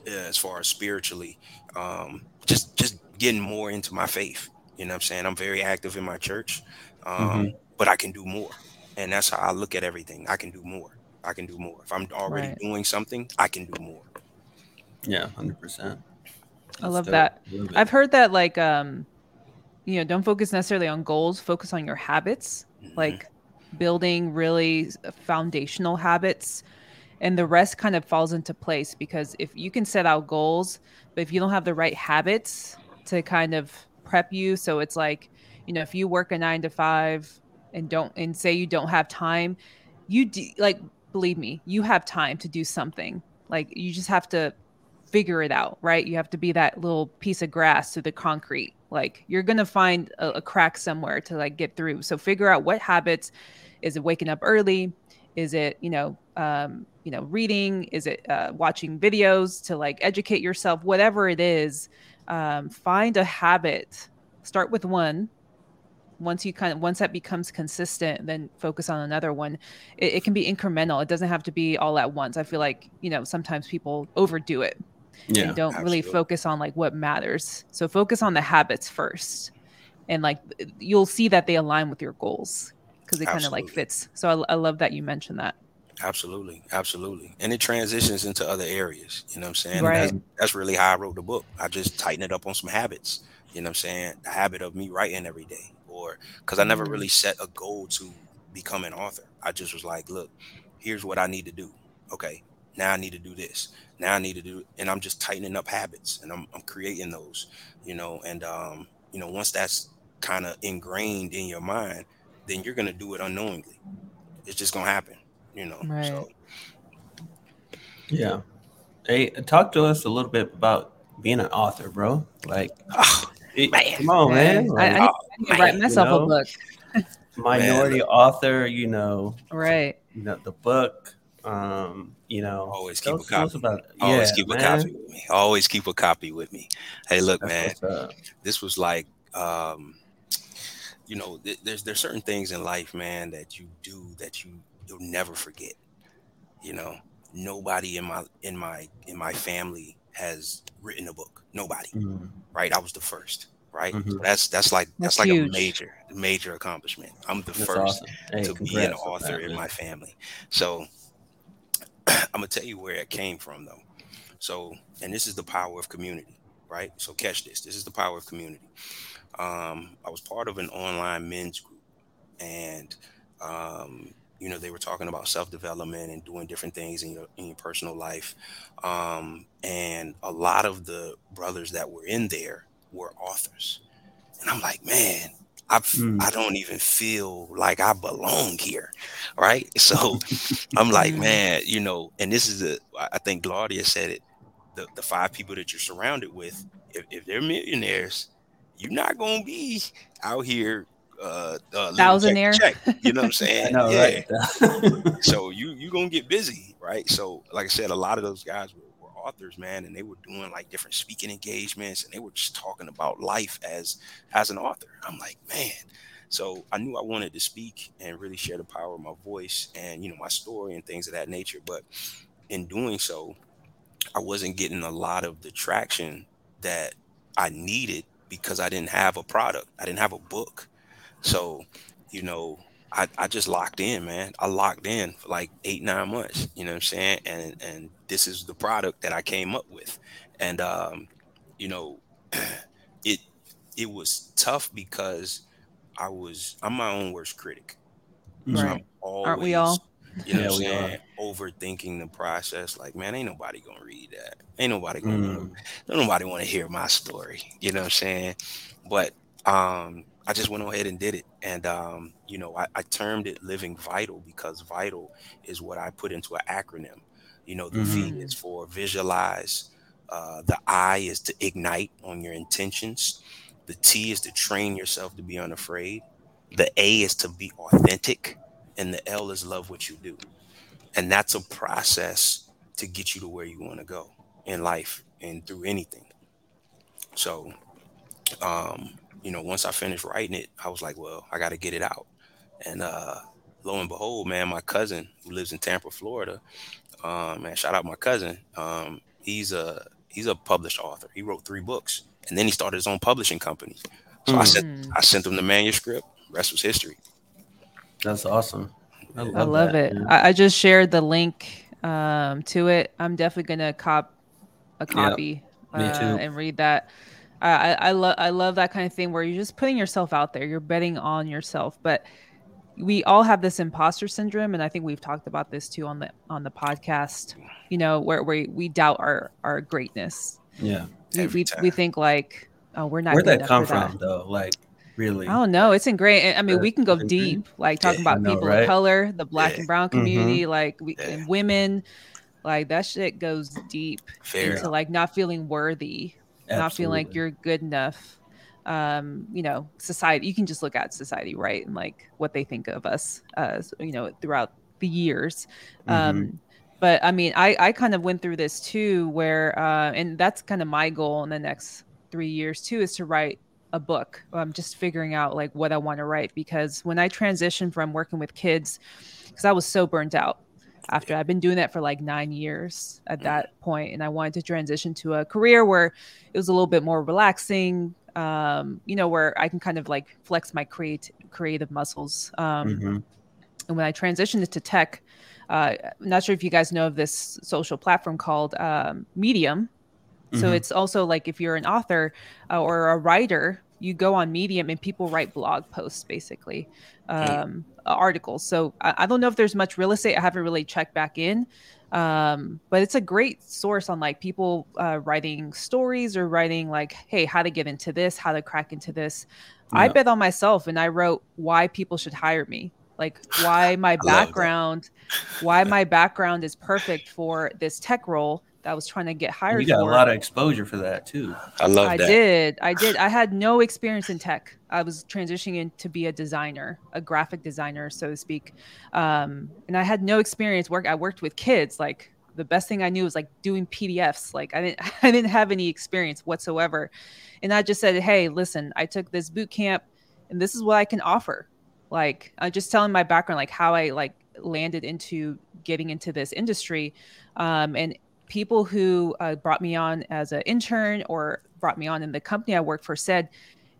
as far as spiritually, um, just just getting more into my faith. You know what I'm saying? I'm very active in my church, um, mm-hmm. but I can do more. And that's how I look at everything. I can do more. I can do more. If I'm already right. doing something, I can do more. Yeah, 100%. I love dope. that. Love I've heard that like um you know, don't focus necessarily on goals, focus on your habits, mm-hmm. like building really foundational habits and the rest kind of falls into place because if you can set out goals, but if you don't have the right habits to kind of prep you, so it's like, you know, if you work a 9 to 5 and don't and say you don't have time, you do, like believe me, you have time to do something. Like you just have to figure it out, right? You have to be that little piece of grass to the concrete. Like you're gonna find a, a crack somewhere to like get through. So figure out what habits. Is it waking up early? Is it you know um, you know reading? Is it uh, watching videos to like educate yourself? Whatever it is, um, find a habit. Start with one once you kind of once that becomes consistent then focus on another one it, it, can be incremental it doesn't have to be all at once i feel like you know sometimes people overdo it yeah and don't absolutely. really focus on like what matters so focus on the habits first and like you'll see that they align with your goals because it kind of like fits so I, I love that you mentioned that Absolutely, absolutely, and it transitions into other areas. You know what I'm saying? Right. That's, that's, really how I wrote the book. I just tighten it up on some habits. You know what I'm saying? The habit of me writing every day or because I never really set a goal to become an author. I just was like, look, here's what I need to do. Okay, now I need to do this. Now I need to do, and I'm just tightening up habits and I'm, I'm creating those, you know, and um, you know, once that's kind of ingrained in your mind, then you're gonna do it unknowingly. It's just gonna happen, you know. Right. So yeah. Hey, talk to us a little bit about being an author, bro. Like, [laughs] oh, man. come on, man. Like, I, I, Man, write myself you know, a book. minority Man. author, you know. Right. You know, the book. Um, you know, always keep a copy. About, always yeah, keep man. a copy with me. Always keep a copy with me. Hey, look, That's man. This was like um, you know, th- there's there's certain things in life, man, that you do that you you'll never forget. You know, nobody in my in my in my family has written a book. Nobody. Mm-hmm. Right? I was the first right? Mm-hmm. So that's that's like that's, that's like huge. a major major accomplishment. I'm the that's first awesome. hey, to be an author that, in my family. So [clears throat] I'm gonna tell you where it came from though. So and this is the power of community, right? So catch this. This is the power of community. Um, I was part of an online men's group, and um, you know they were talking about self development and doing different things in your in your personal life. Um, and a lot of the brothers that were in there were authors. And I'm like, man, I mm. I don't even feel like I belong here, right? [laughs] So I'm like, [laughs] man, you know, and this is a I think Gladia said it, the the five people that you're surrounded with, if, if they're millionaires, you're not gonna be out here uh, uh thousandaire. Check, check, you know what I'm saying? [laughs] know, yeah. Right? [laughs] so you you gonna get busy, right? So like I said, a lot of those guys were authors, man, and they were doing like different speaking engagements, and they were just talking about life as as an author. I'm like, man. So I knew I wanted to speak and really share the power of my voice and you know my story and things of that nature. But in doing so, I wasn't getting a lot of the traction that I needed because I didn't have a product. I didn't have a book. So, you know, I, I just locked in, man. I locked in for like eight, nine months. You know what I'm saying? And and this is the product that I came up with. And um, you know, [clears throat] it it was tough because I was I'm my own worst critic. Right. So always, Aren't we all? You know yeah, what I'm saying? Overthinking the process. Like, man, ain't nobody gonna read that. Ain't nobody gonna mm. nobody want to hear my story. You know what I'm saying? But um I just went ahead and did it. And um, you know, I, I termed it living vital because vital is what I put into an acronym. You know, the mm-hmm. V is for visualize, uh, the I is to ignite on your intentions. The T is to train yourself to be unafraid. The A is to be authentic. And the L is love what you do. And that's a process to get you to where you want to go in life and through anything. So, um, you know, once I finished writing it, I was like, well, I got to get it out. And uh, lo and behold, man, my cousin who lives in Tampa, Florida, um, man, shout out my cousin. Um, he's a he's a published author. He wrote three books, and then he started his own publishing company. So mm. I sent hmm. I sent him the manuscript. Rest was history. That's awesome. I love, I love that, it. I, I, just shared the link um, to it. I'm definitely gonna cop a copy yep. uh, and read that. I, I love I love that kind of thing where you're just putting yourself out there. You're betting on yourself, but we all have this imposter syndrome, and I think we've talked about this too on the on the podcast. You know, where, where we doubt our our greatness. Yeah, we we, we, think like, oh, we're not. Where'd that come from, that. though? Like, really? I don't know. It's in great. I mean, we can go deep, like talking yeah, about know, people right? of color, the Black yeah. and Brown community, mm-hmm. like we, yeah. and women. Like that shit goes deep Fair. into like not feeling worthy Absolutely. not feeling like you're good enough um you know society you can just look at society right and like what they think of us uh you know throughout the years mm-hmm. um but i mean i i kind of went through this too where uh and that's kind of my goal in the next three years too is to write a book i'm just figuring out like what i want to write because when i transitioned from working with kids because i was so burnt out after I've been doing that for like nine years at mm. that point, and I wanted to transition to a career where it was a little bit more relaxing. Um, you know, where I can kind of like flex my create creative muscles. Um, mm-hmm. And when I transitioned into tech, uh, I'm not sure if you guys know of this social platform called um, Medium. So mm-hmm. it's also like if you're an author uh, or a writer, you go on Medium and people write blog posts basically, um, articles. So I, I, don't know if there's much real estate. I haven't really checked back in, um, but it's a great source on like people uh, writing stories or writing like, hey, how to get into this, how to crack into this. Yeah. I bet on myself and I wrote why people should hire me like why my background why my background is perfect for this tech role I was trying to get hired. You got for. a lot of exposure for that too. I love that. I that. did. I did. I had no experience in tech. I was transitioning in to be a designer, a graphic designer, so to speak. Um, and I had no experience work. I worked with kids. Like the best thing I knew was like doing PDFs. Like I didn't, [laughs] I didn't have any experience whatsoever. And I just said, Hey, listen, I took this boot camp and this is what I can offer. Like I'm just telling my background, like how I like landed into getting into this industry. Um, and people who uh, brought me on as an intern or brought me on in the company I worked for said,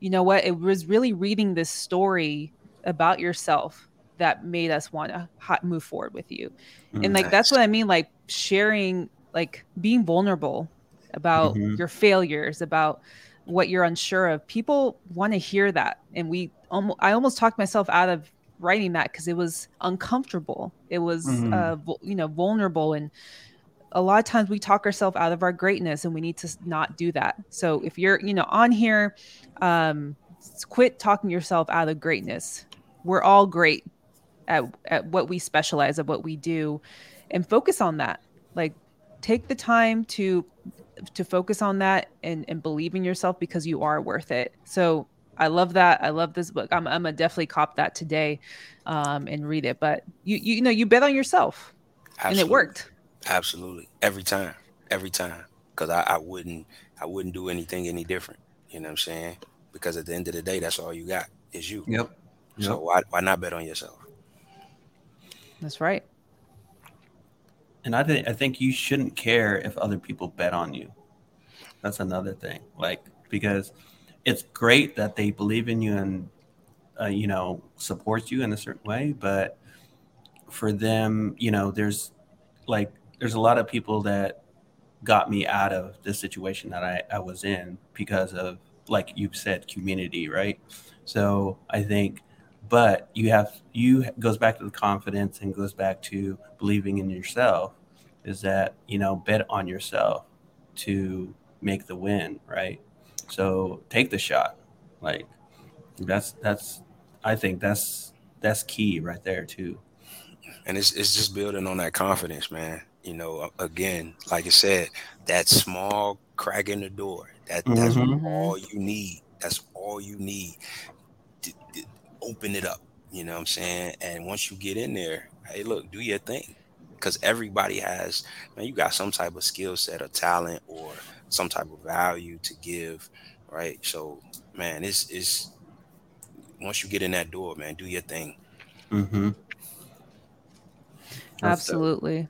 you know what, it was really reading this story about yourself that made us want to move forward with you. Mm, and like, nice. that's what I mean, like sharing, like being vulnerable about mm-hmm. your failures, about what you're unsure of. People want to hear that. And we, um, I almost talked myself out of writing that because it was uncomfortable. It was, mm-hmm. uh, you know, vulnerable and, a lot of times we talk ourselves out of our greatness and we need to not do that so if you're you know on here um quit talking yourself out of greatness we're all great at, at what we specialize at what we do and focus on that like take the time to to focus on that and and believe in yourself because you are worth it so I love that. I love this book. I'm, I'm gonna definitely cop that today, um, and read it. But you, you, you know, you bet on yourself, Absolutely. and it worked. Absolutely. Every time. Every time. Because I, I wouldn't I wouldn't do anything any different. You know what I'm saying? Because at the end of the day, that's all you got is you. Yep. yep. So why why not bet on yourself? That's right. And I think I think you shouldn't care if other people bet on you. That's another thing. Like because it's great that they believe in you and uh, you know support you in a certain way, but for them, you know, there's like there's a lot of people that got me out of the situation that I, I was in because of like you've said community right? So i think but you have you goes back to the confidence and goes back to believing in yourself is that you know bet on yourself to make the win right? So take the shot like that's that's i think that's that's key right there too. And it's it's just building on that confidence man you know again like i said that small crack in the door that that's mm-hmm. all you need that's all you need to, to open it up you know what i'm saying? And once you get in there hey look do your thing because everybody has man you got some type of skill set or talent or some type of value to give right? So man it's it's once you get in that door man do your thing. Mm-hmm. absolutely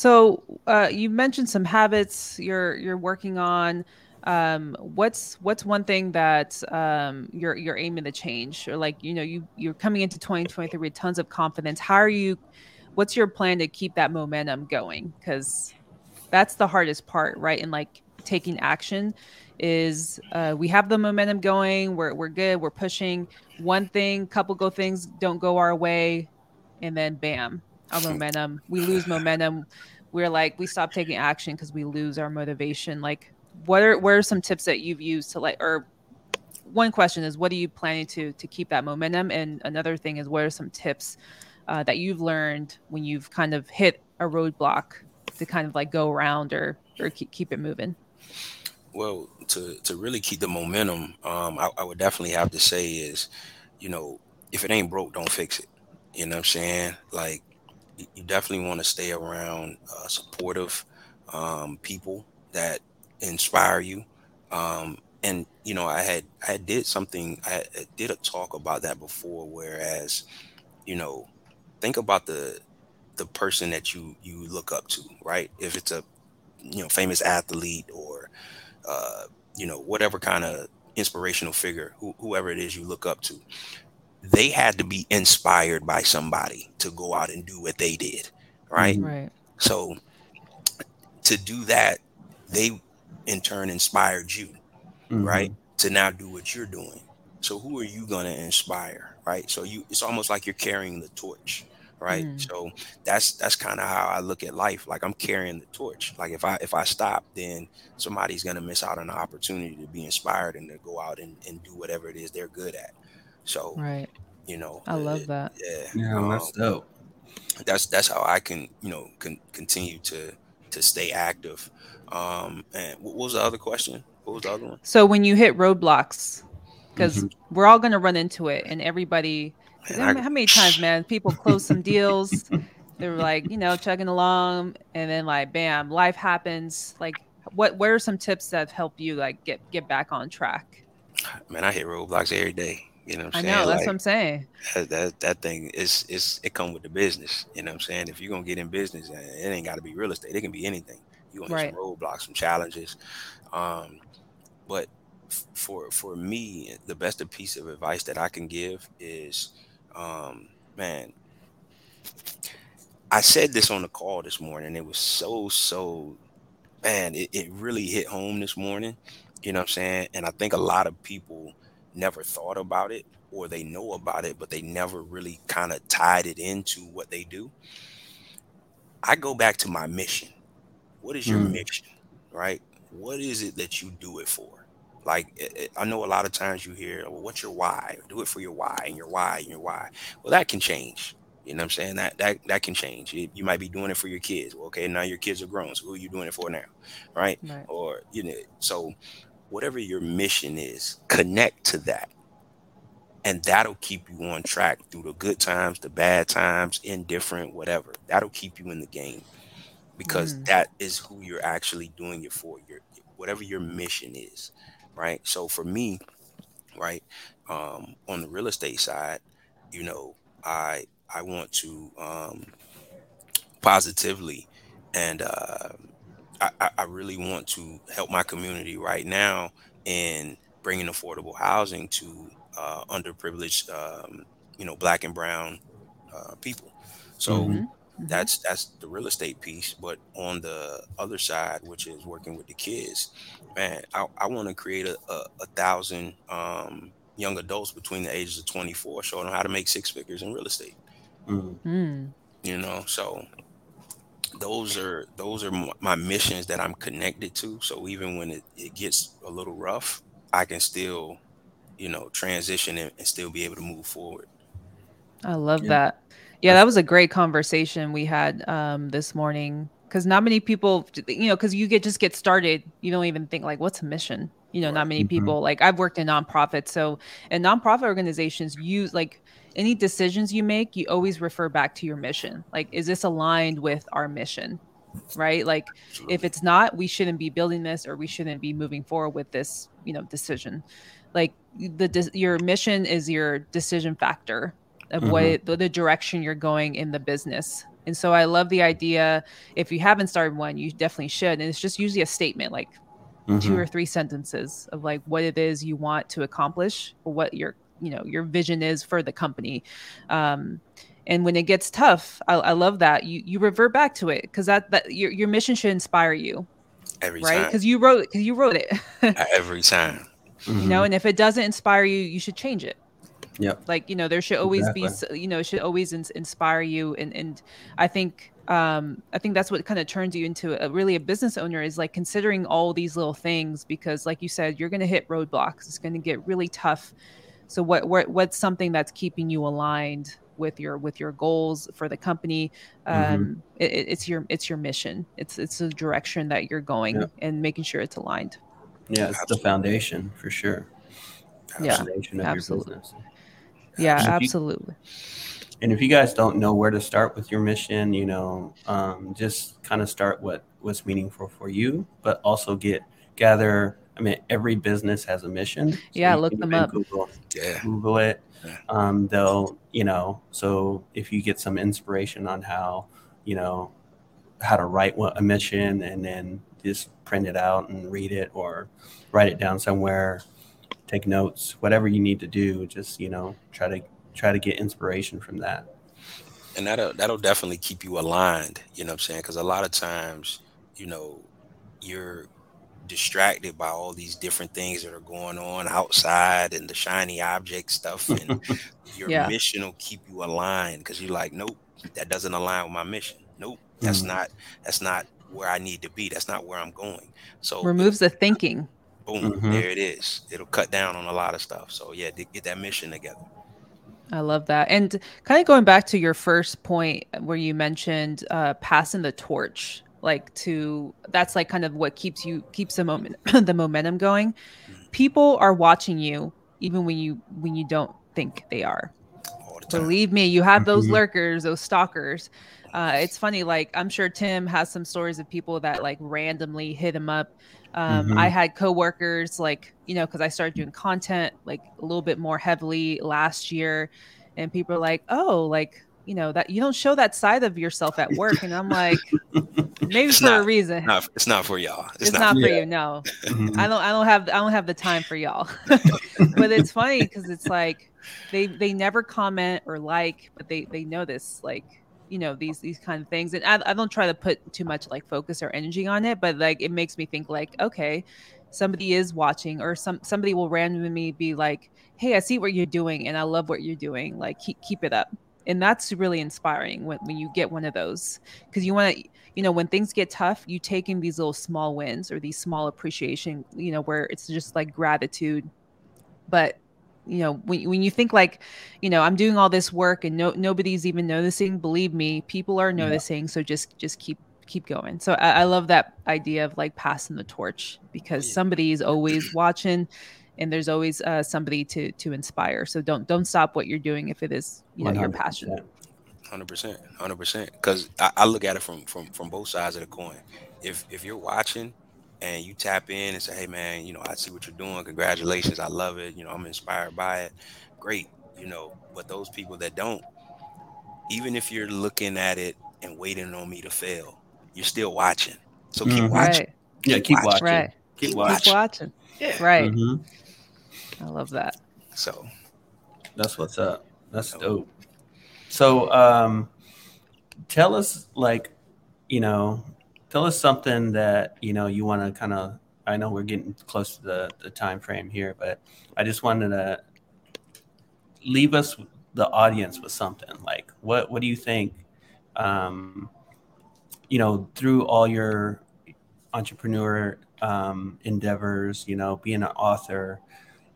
so uh, you mentioned some habits you're you're working on. Um, what's what's one thing that um, you're you're aiming to change? Or like you know you you're coming into 2023 with tons of confidence. How are you what's your plan to keep that momentum going? Because that's the hardest part right? And like taking action is uh, we have the momentum going. We're, we're good. We're pushing. One thing couple go things don't go our way and then bam our momentum. We lose momentum. We're like we stop taking action because we lose our motivation. Like what are what are some tips that you've used to like or one question is what are you planning to to keep that momentum? And another thing is what are some tips uh, that you've learned when you've kind of hit a roadblock to kind of like go around or or keep, keep it moving? Well to to really keep the momentum um I, I would definitely have to say is you know if it ain't broke don't fix it. You know what i'm saying? Like you definitely want to stay around uh, supportive um, people that inspire you. Um, and you know, I had I did something I, did a talk about that before. Whereas, you know, think about the the person that you you look up to, right? If it's a you know famous athlete or uh, you know whatever kind of inspirational figure, wh- whoever it is you look up to, they had to be inspired by somebody to go out and do what they did, right? Right. So to do that, they in turn inspired you, mm-hmm. right? To now do what you're doing. So who are you going to inspire, right? So you it's almost like you're carrying the torch, right? Mm. So that's that's kind of how I look at life. Like I'm carrying the torch. Like if I if I stop, then somebody's going to miss out on an opportunity to be inspired and to go out and, and do whatever it is they're good at. So right. You know, I love that. Yeah. Yeah, um, that's dope. That's that's how I can, you know, can continue to to stay active um, and what was the other question? What was the other one? So when you hit roadblocks, because mm-hmm. we're all going to run into it, and everybody. Man, I, how many times, man? People close some deals. [laughs] They're like, you know, chugging along, and then like, bam, life happens. Like, what? What are some tips that help you like get get back on track? Man, I hit roadblocks every day. You know what I'm saying? I know, that's like, what I'm saying. That, that, that thing is is it come with the business. You know what I'm saying? If you're gonna get in business, it ain't gotta be real estate. It can be anything. You want right. some roadblocks, some challenges. Um, but for for me, the best piece of advice that I can give is, um, man, I said this on the call this morning. It was so so, man, it, it really hit home this morning. You know what I'm saying? And I think a lot of people never thought about it or they know about it, but they never really kind of tied it into what they do. I go back to my mission. What is your mm. mission, right? What is it that you do it for? Like it, it, I know a lot of times you hear, well, what's your why? Do it for your why and your why and your why. Well, that can change. You know what I'm saying? That that that can change. You, you might be doing it for your kids. Well, okay, now your kids are grown. So who are you doing it for now? Right? right? Or you know, so whatever your mission is, connect to that. And that'll keep you on track through the good times, the bad times, indifferent, whatever. That'll keep you in the game because mm. that is who you're actually doing it for. Your whatever your mission is, right? So for me, right, um, on the real estate side, you know, I I want to um, positively and uh, I, I really want to help my community right now in bringing affordable housing to uh, underprivileged, um, you know, black and brown uh, people. So mm-hmm. Mm-hmm. That's that's the real estate piece. But on the other side, which is working with the kids, man, I, I want to create a, a, a thousand um, young adults between the ages of 24, showing them how to make six figures in real estate. Mm. You know, so those are those are my missions that I'm connected to. So even when it, it gets a little rough, I can still, you know, transition and, and still be able to move forward. I love Yeah. that. Yeah, that was a great conversation we had um, this morning because not many people, you know, because you get just get started, you don't even think like, what's a mission? You know, not Right. many Mhm. people like I've worked in nonprofits, so in nonprofit organizations, use like any decisions you make, you always refer back to your mission. Like, is this aligned with our mission? Right? Like, if it's not, we shouldn't be building this or we shouldn't be moving forward with this, you know, decision. Like the your mission is your decision factor of Mhm. what the, the direction you're going in the business. And so I love the idea. If you haven't started one, you definitely should. And it's just usually a statement, like two Mhm. or three sentences of like what it is you want to accomplish or what your you know your vision is for the company. Um, and when it gets tough, I, I love that you you revert back to it because that that your your mission should inspire you, every right? Because you wrote it because you wrote it, [laughs] every time. you know. And if it doesn't inspire you, you should change it. Yep. like you know there should always be Exactly. s- you know should always ins- inspire you and and i think um i think that's what kind of turns you into a really a business owner is like considering all these little things because like you said you're going to hit roadblocks it's going to get really tough so what, what what's something that's keeping you aligned with your with your goals for the company um Mhm. it, it- it's your it's your mission it's it's the direction that you're going Yep. and making sure it's aligned Yeah, it's the foundation for sure. Yeah, Foundation of absolutely. your business. yeah If you- absolutely And if you guys don't know where to start with your mission, you know, um, just kind of start what what's meaningful for you, but also get gather. I mean, every business has a mission. so Yeah, look them up. Google, Yeah. Google it. Yeah. Um, they'll, you know, so if you get some inspiration on how, you know, how to write what a mission and then just print it out and read it or write it down somewhere, take notes, whatever you need to do, just, you know, try to try to get inspiration from that. and that'll that'll definitely keep you aligned you know what i'm saying because a lot of times you know you're distracted by all these different things that are going on outside and the shiny object stuff and [laughs] your Yeah. mission will keep you aligned because you're like nope that doesn't align with my mission nope that's Mhm. not that's not where i need to be that's not where i'm going so removes the thinking boom Mhm. there it is it'll cut down on a lot of stuff so yeah to get that mission together I love that. And kind of going back to your first point where you mentioned uh, passing the torch, like to that's like kind of what keeps you keeps the moment [laughs] the momentum going. People are watching you even when you when you don't think they are. the Believe me, you have those Mhm. lurkers, those stalkers. Uh, it's funny, like I'm sure Tim has some stories of people that like randomly hit him up. Um, Mhm. I had coworkers like you know because I started doing content like a little bit more heavily last year, and people are like, "Oh, like you know that you don't show that side of yourself at work," and I'm like, [laughs] maybe It's for a reason. not, it's not for y'all it's, It's, not, not, for Yeah. you, no. [laughs] I don't I don't have I don't have the time for y'all. [laughs] but it's funny because it's like they they never comment or like, but they they know this like you know these these kind of things, and I, I don't try to put too much like focus or energy on it, but like it makes me think like okay, somebody is watching, or some somebody will randomly be like, hey, I see what you're doing, and I love what you're doing, like keep keep it up. And that's really inspiring when, when you get one of those because you want to you know when things get tough you take in these little small wins or these small appreciation you know where it's just like gratitude but you know when, when you think like you know i'm doing all this work and no nobody's even noticing believe me people are Yeah. noticing so just just keep keep going so I, I love that idea of like passing the torch because Yeah. somebody is always watching and there's always uh, somebody to to inspire so don't don't stop what you're doing if it is you know your 100%. passion Hundred percent, hundred percent. Because I, I look at it from from from both sides of the coin. If if you're watching and you tap in and say, "Hey, man, you know, I see what you're doing. Congratulations, I love it. You know, I'm inspired by it. Great, you know." But those people that don't, even if you're looking at it and waiting on me to fail, you're still watching. So keep Mhm. watching. right Yeah, keep watching. watching. right Keep Keep watching. watching Yeah. right Mhm. I love that So That's what's up. That's Dope. dope. So, um, tell us, like, you know, tell us something that you know you want to kind of. I know we're getting close to the the time frame here, but I just wanted to leave us the audience with something. Like, what what do you think? Um, you know, through all your entrepreneur um, endeavors, you know, being an author,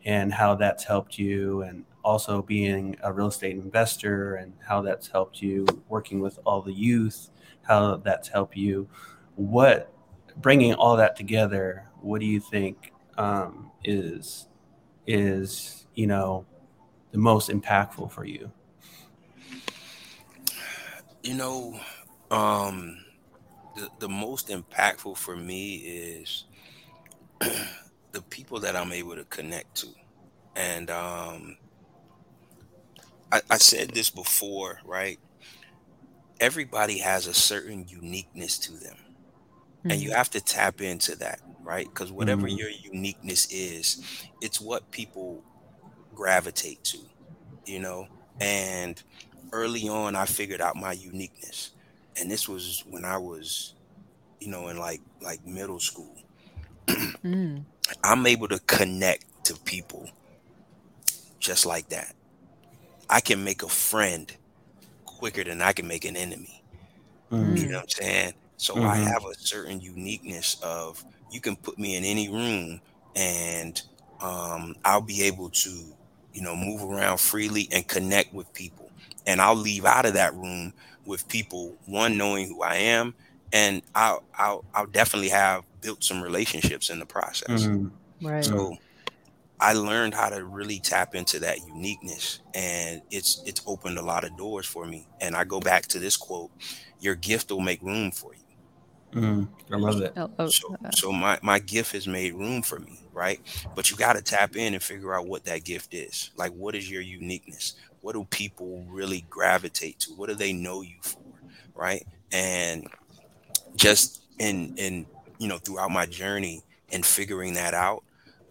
and how that's helped you, and also being a real estate investor, and how that's helped you working with all the youth, how that's helped you. What bringing all that together? What do you think um, is is you know the most impactful for you? You know, um, the, the most impactful for me is [clears throat] the people that I'm able to connect to. And um, I, I said this before, right? Everybody has a certain uniqueness to them. Mm-hmm. And you mm-hmm. have to tap into that, right? Because whatever mm-hmm. your uniqueness is, it's what people gravitate to, you know? And early on, I figured out my uniqueness. And this was when I was, you know, in like like middle school. Mm. I'm able to connect to people just like that. I can make a friend quicker than I can make an enemy. Mm. You know what I'm saying? So mm-hmm. I have a certain uniqueness of you can put me in any room and um, I'll be able to, you know, move around freely and connect with people. And I'll leave out of that room with people, one knowing who I am, and I'll I'll, I'll definitely have built some relationships in the process. Mm-hmm. Right. So I learned how to really tap into that uniqueness, and it's it's opened a lot of doors for me. And I go back to this quote: "Your gift will make room for you." Mm, I love it. Oh, oh, so, so my, my gift has made room for me, right? But you got to tap in and figure out what that gift is. Like, what is your uniqueness? What do people really gravitate to? What do they know you for, right? And just in in you know throughout my journey and figuring that out,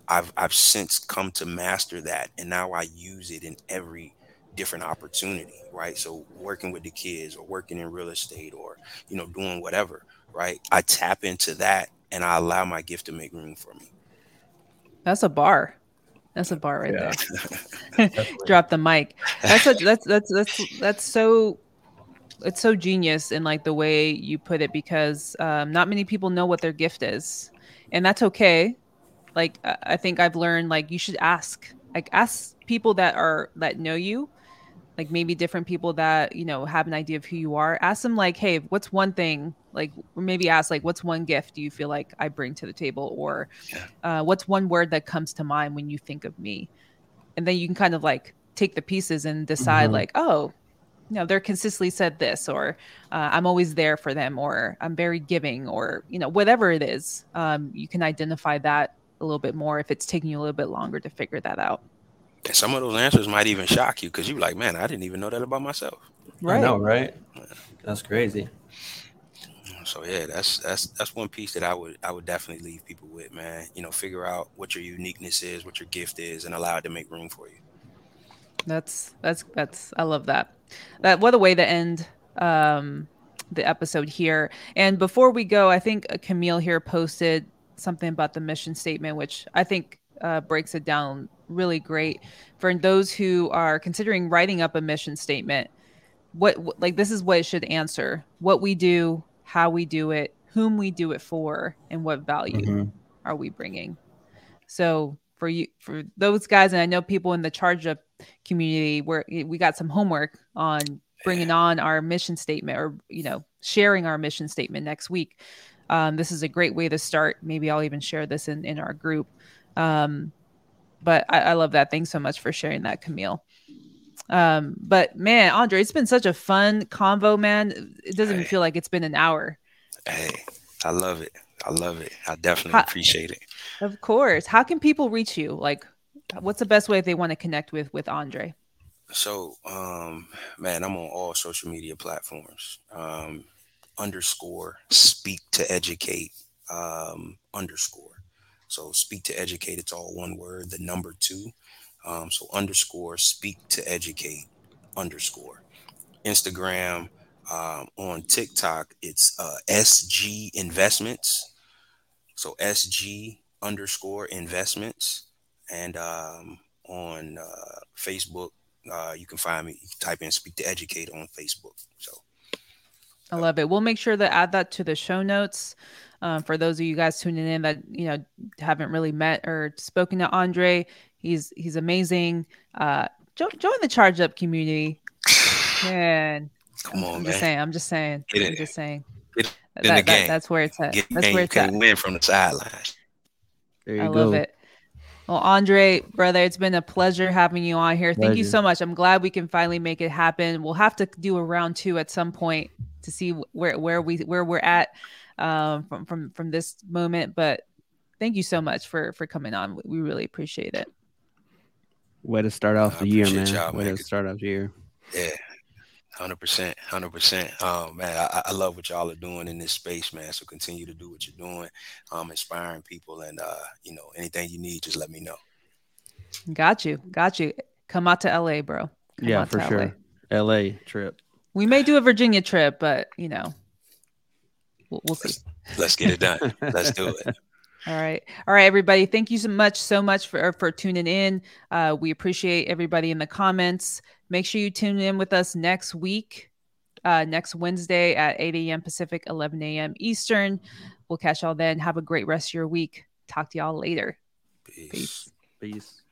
I've I've since come to master that, and now I use it in every different opportunity, right? So working with the kids, or working in real estate, or you know doing whatever right? I tap into that and I allow my gift to make room for me. That's a bar. That's a bar right yeah. there. [laughs] [laughs] Drop the mic. That's such, that's that's that's that's so it's so genius in like the way you put it because um, not many people know what their gift is, and that's okay. Like I think I've learned like you should ask like ask people that are that know you like maybe different people that you know have an idea of who you are. Ask them like hey what's one thing like maybe ask like what's one gift do you feel like i bring to the table? Or uh, what's one word that comes to mind when you think of me? And then you can kind of like take the pieces and decide mm-hmm. like oh you know they're consistently said this or uh, i'm always there for them or i'm very giving or you know whatever it is um, you can identify that a little bit more if it's taking you a little bit longer to figure that out and some of those answers might even shock you because you're like, man, I didn't even know that about myself. Right. I know, right? That's crazy. So yeah, that's that's that's one piece that I would I would definitely leave people with, man. You know, figure out what your uniqueness is, what your gift is, and allow it to make room for you. That's that's that's I love that. That what a way to end um the episode here. And before we go, I think Camille here posted something about the mission statement, which I think uh, breaks it down really great for those who are considering writing up a mission statement. What, like this is what it should answer: what we do, how we do it, whom we do it for, and what value mm-hmm. are we bringing. So for you, for those guys, and I know people in the ChargedUp community, where we got some homework on bringing on our mission statement, or you know, sharing our mission statement next week. Um, this is a great way to start. Maybe I'll even share this in in our group. Um, but I, I love that. Thanks so much for sharing that, Camille. Um, but man, Andre, it's been such a fun convo, man. It doesn't hey. feel like it's been an hour. Hey, I love it. I love it. I definitely How, appreciate it. Of course. How can people reach you? Like, what's the best way they want to connect with with Andre? So, um, man, I'm on all social media platforms. Um, underscore speak to educate um, underscore. So speak to educate, it's all one word, the number two. Um, so underscore speak to educate underscore. Instagram, um, on TikTok, it's uh, SG Investments. So SG underscore investments. And um, on uh, Facebook, uh, you can find me. You can type in "Speak to Educate" on Facebook. So I love it. We'll make sure to add that to the show notes. Um, for those of you guys tuning in that you know haven't really met or spoken to Andre, he's he's amazing. Uh, join, join the ChargedUp community. Man, [sighs] come on, I'm man. just saying. I'm just saying. I'm just saying. That- the that- game. that's where it's at. Get That's where it's at. win from the sidelines. There you I go. love it. Well, Andre, brother, it's been a pleasure having you on here. Thank you so much. I'm glad we can finally make it happen. We'll have to do a round two at some point to see where where we where we're at um, from from from this moment. But thank you so much for for coming on. We really appreciate it. Way to start off the year, man. y'all, Way to start off the year. Yeah, hundred percent, hundred percent. Um, man, I, I love what y'all are doing in this space, man. So continue to do what you're doing, um, inspiring people, and uh, you know, anything you need, just let me know. Got you, got you. Come out to LA, bro. Come yeah, out for to sure. LA. LA trip. We may do a Virginia trip, but you know, we'll, we'll see. Let's get it done. [laughs] Let's do it. All right. All right, everybody. Thank you so much, so much for, for tuning in. Uh, we appreciate everybody in the comments. Make sure you tune in with us next week, uh, next Wednesday at 8 a.m. Pacific, 11 a.m. Eastern. We'll catch y'all then. Have a great rest of your week. Talk to y'all later. Peace. Peace. Peace.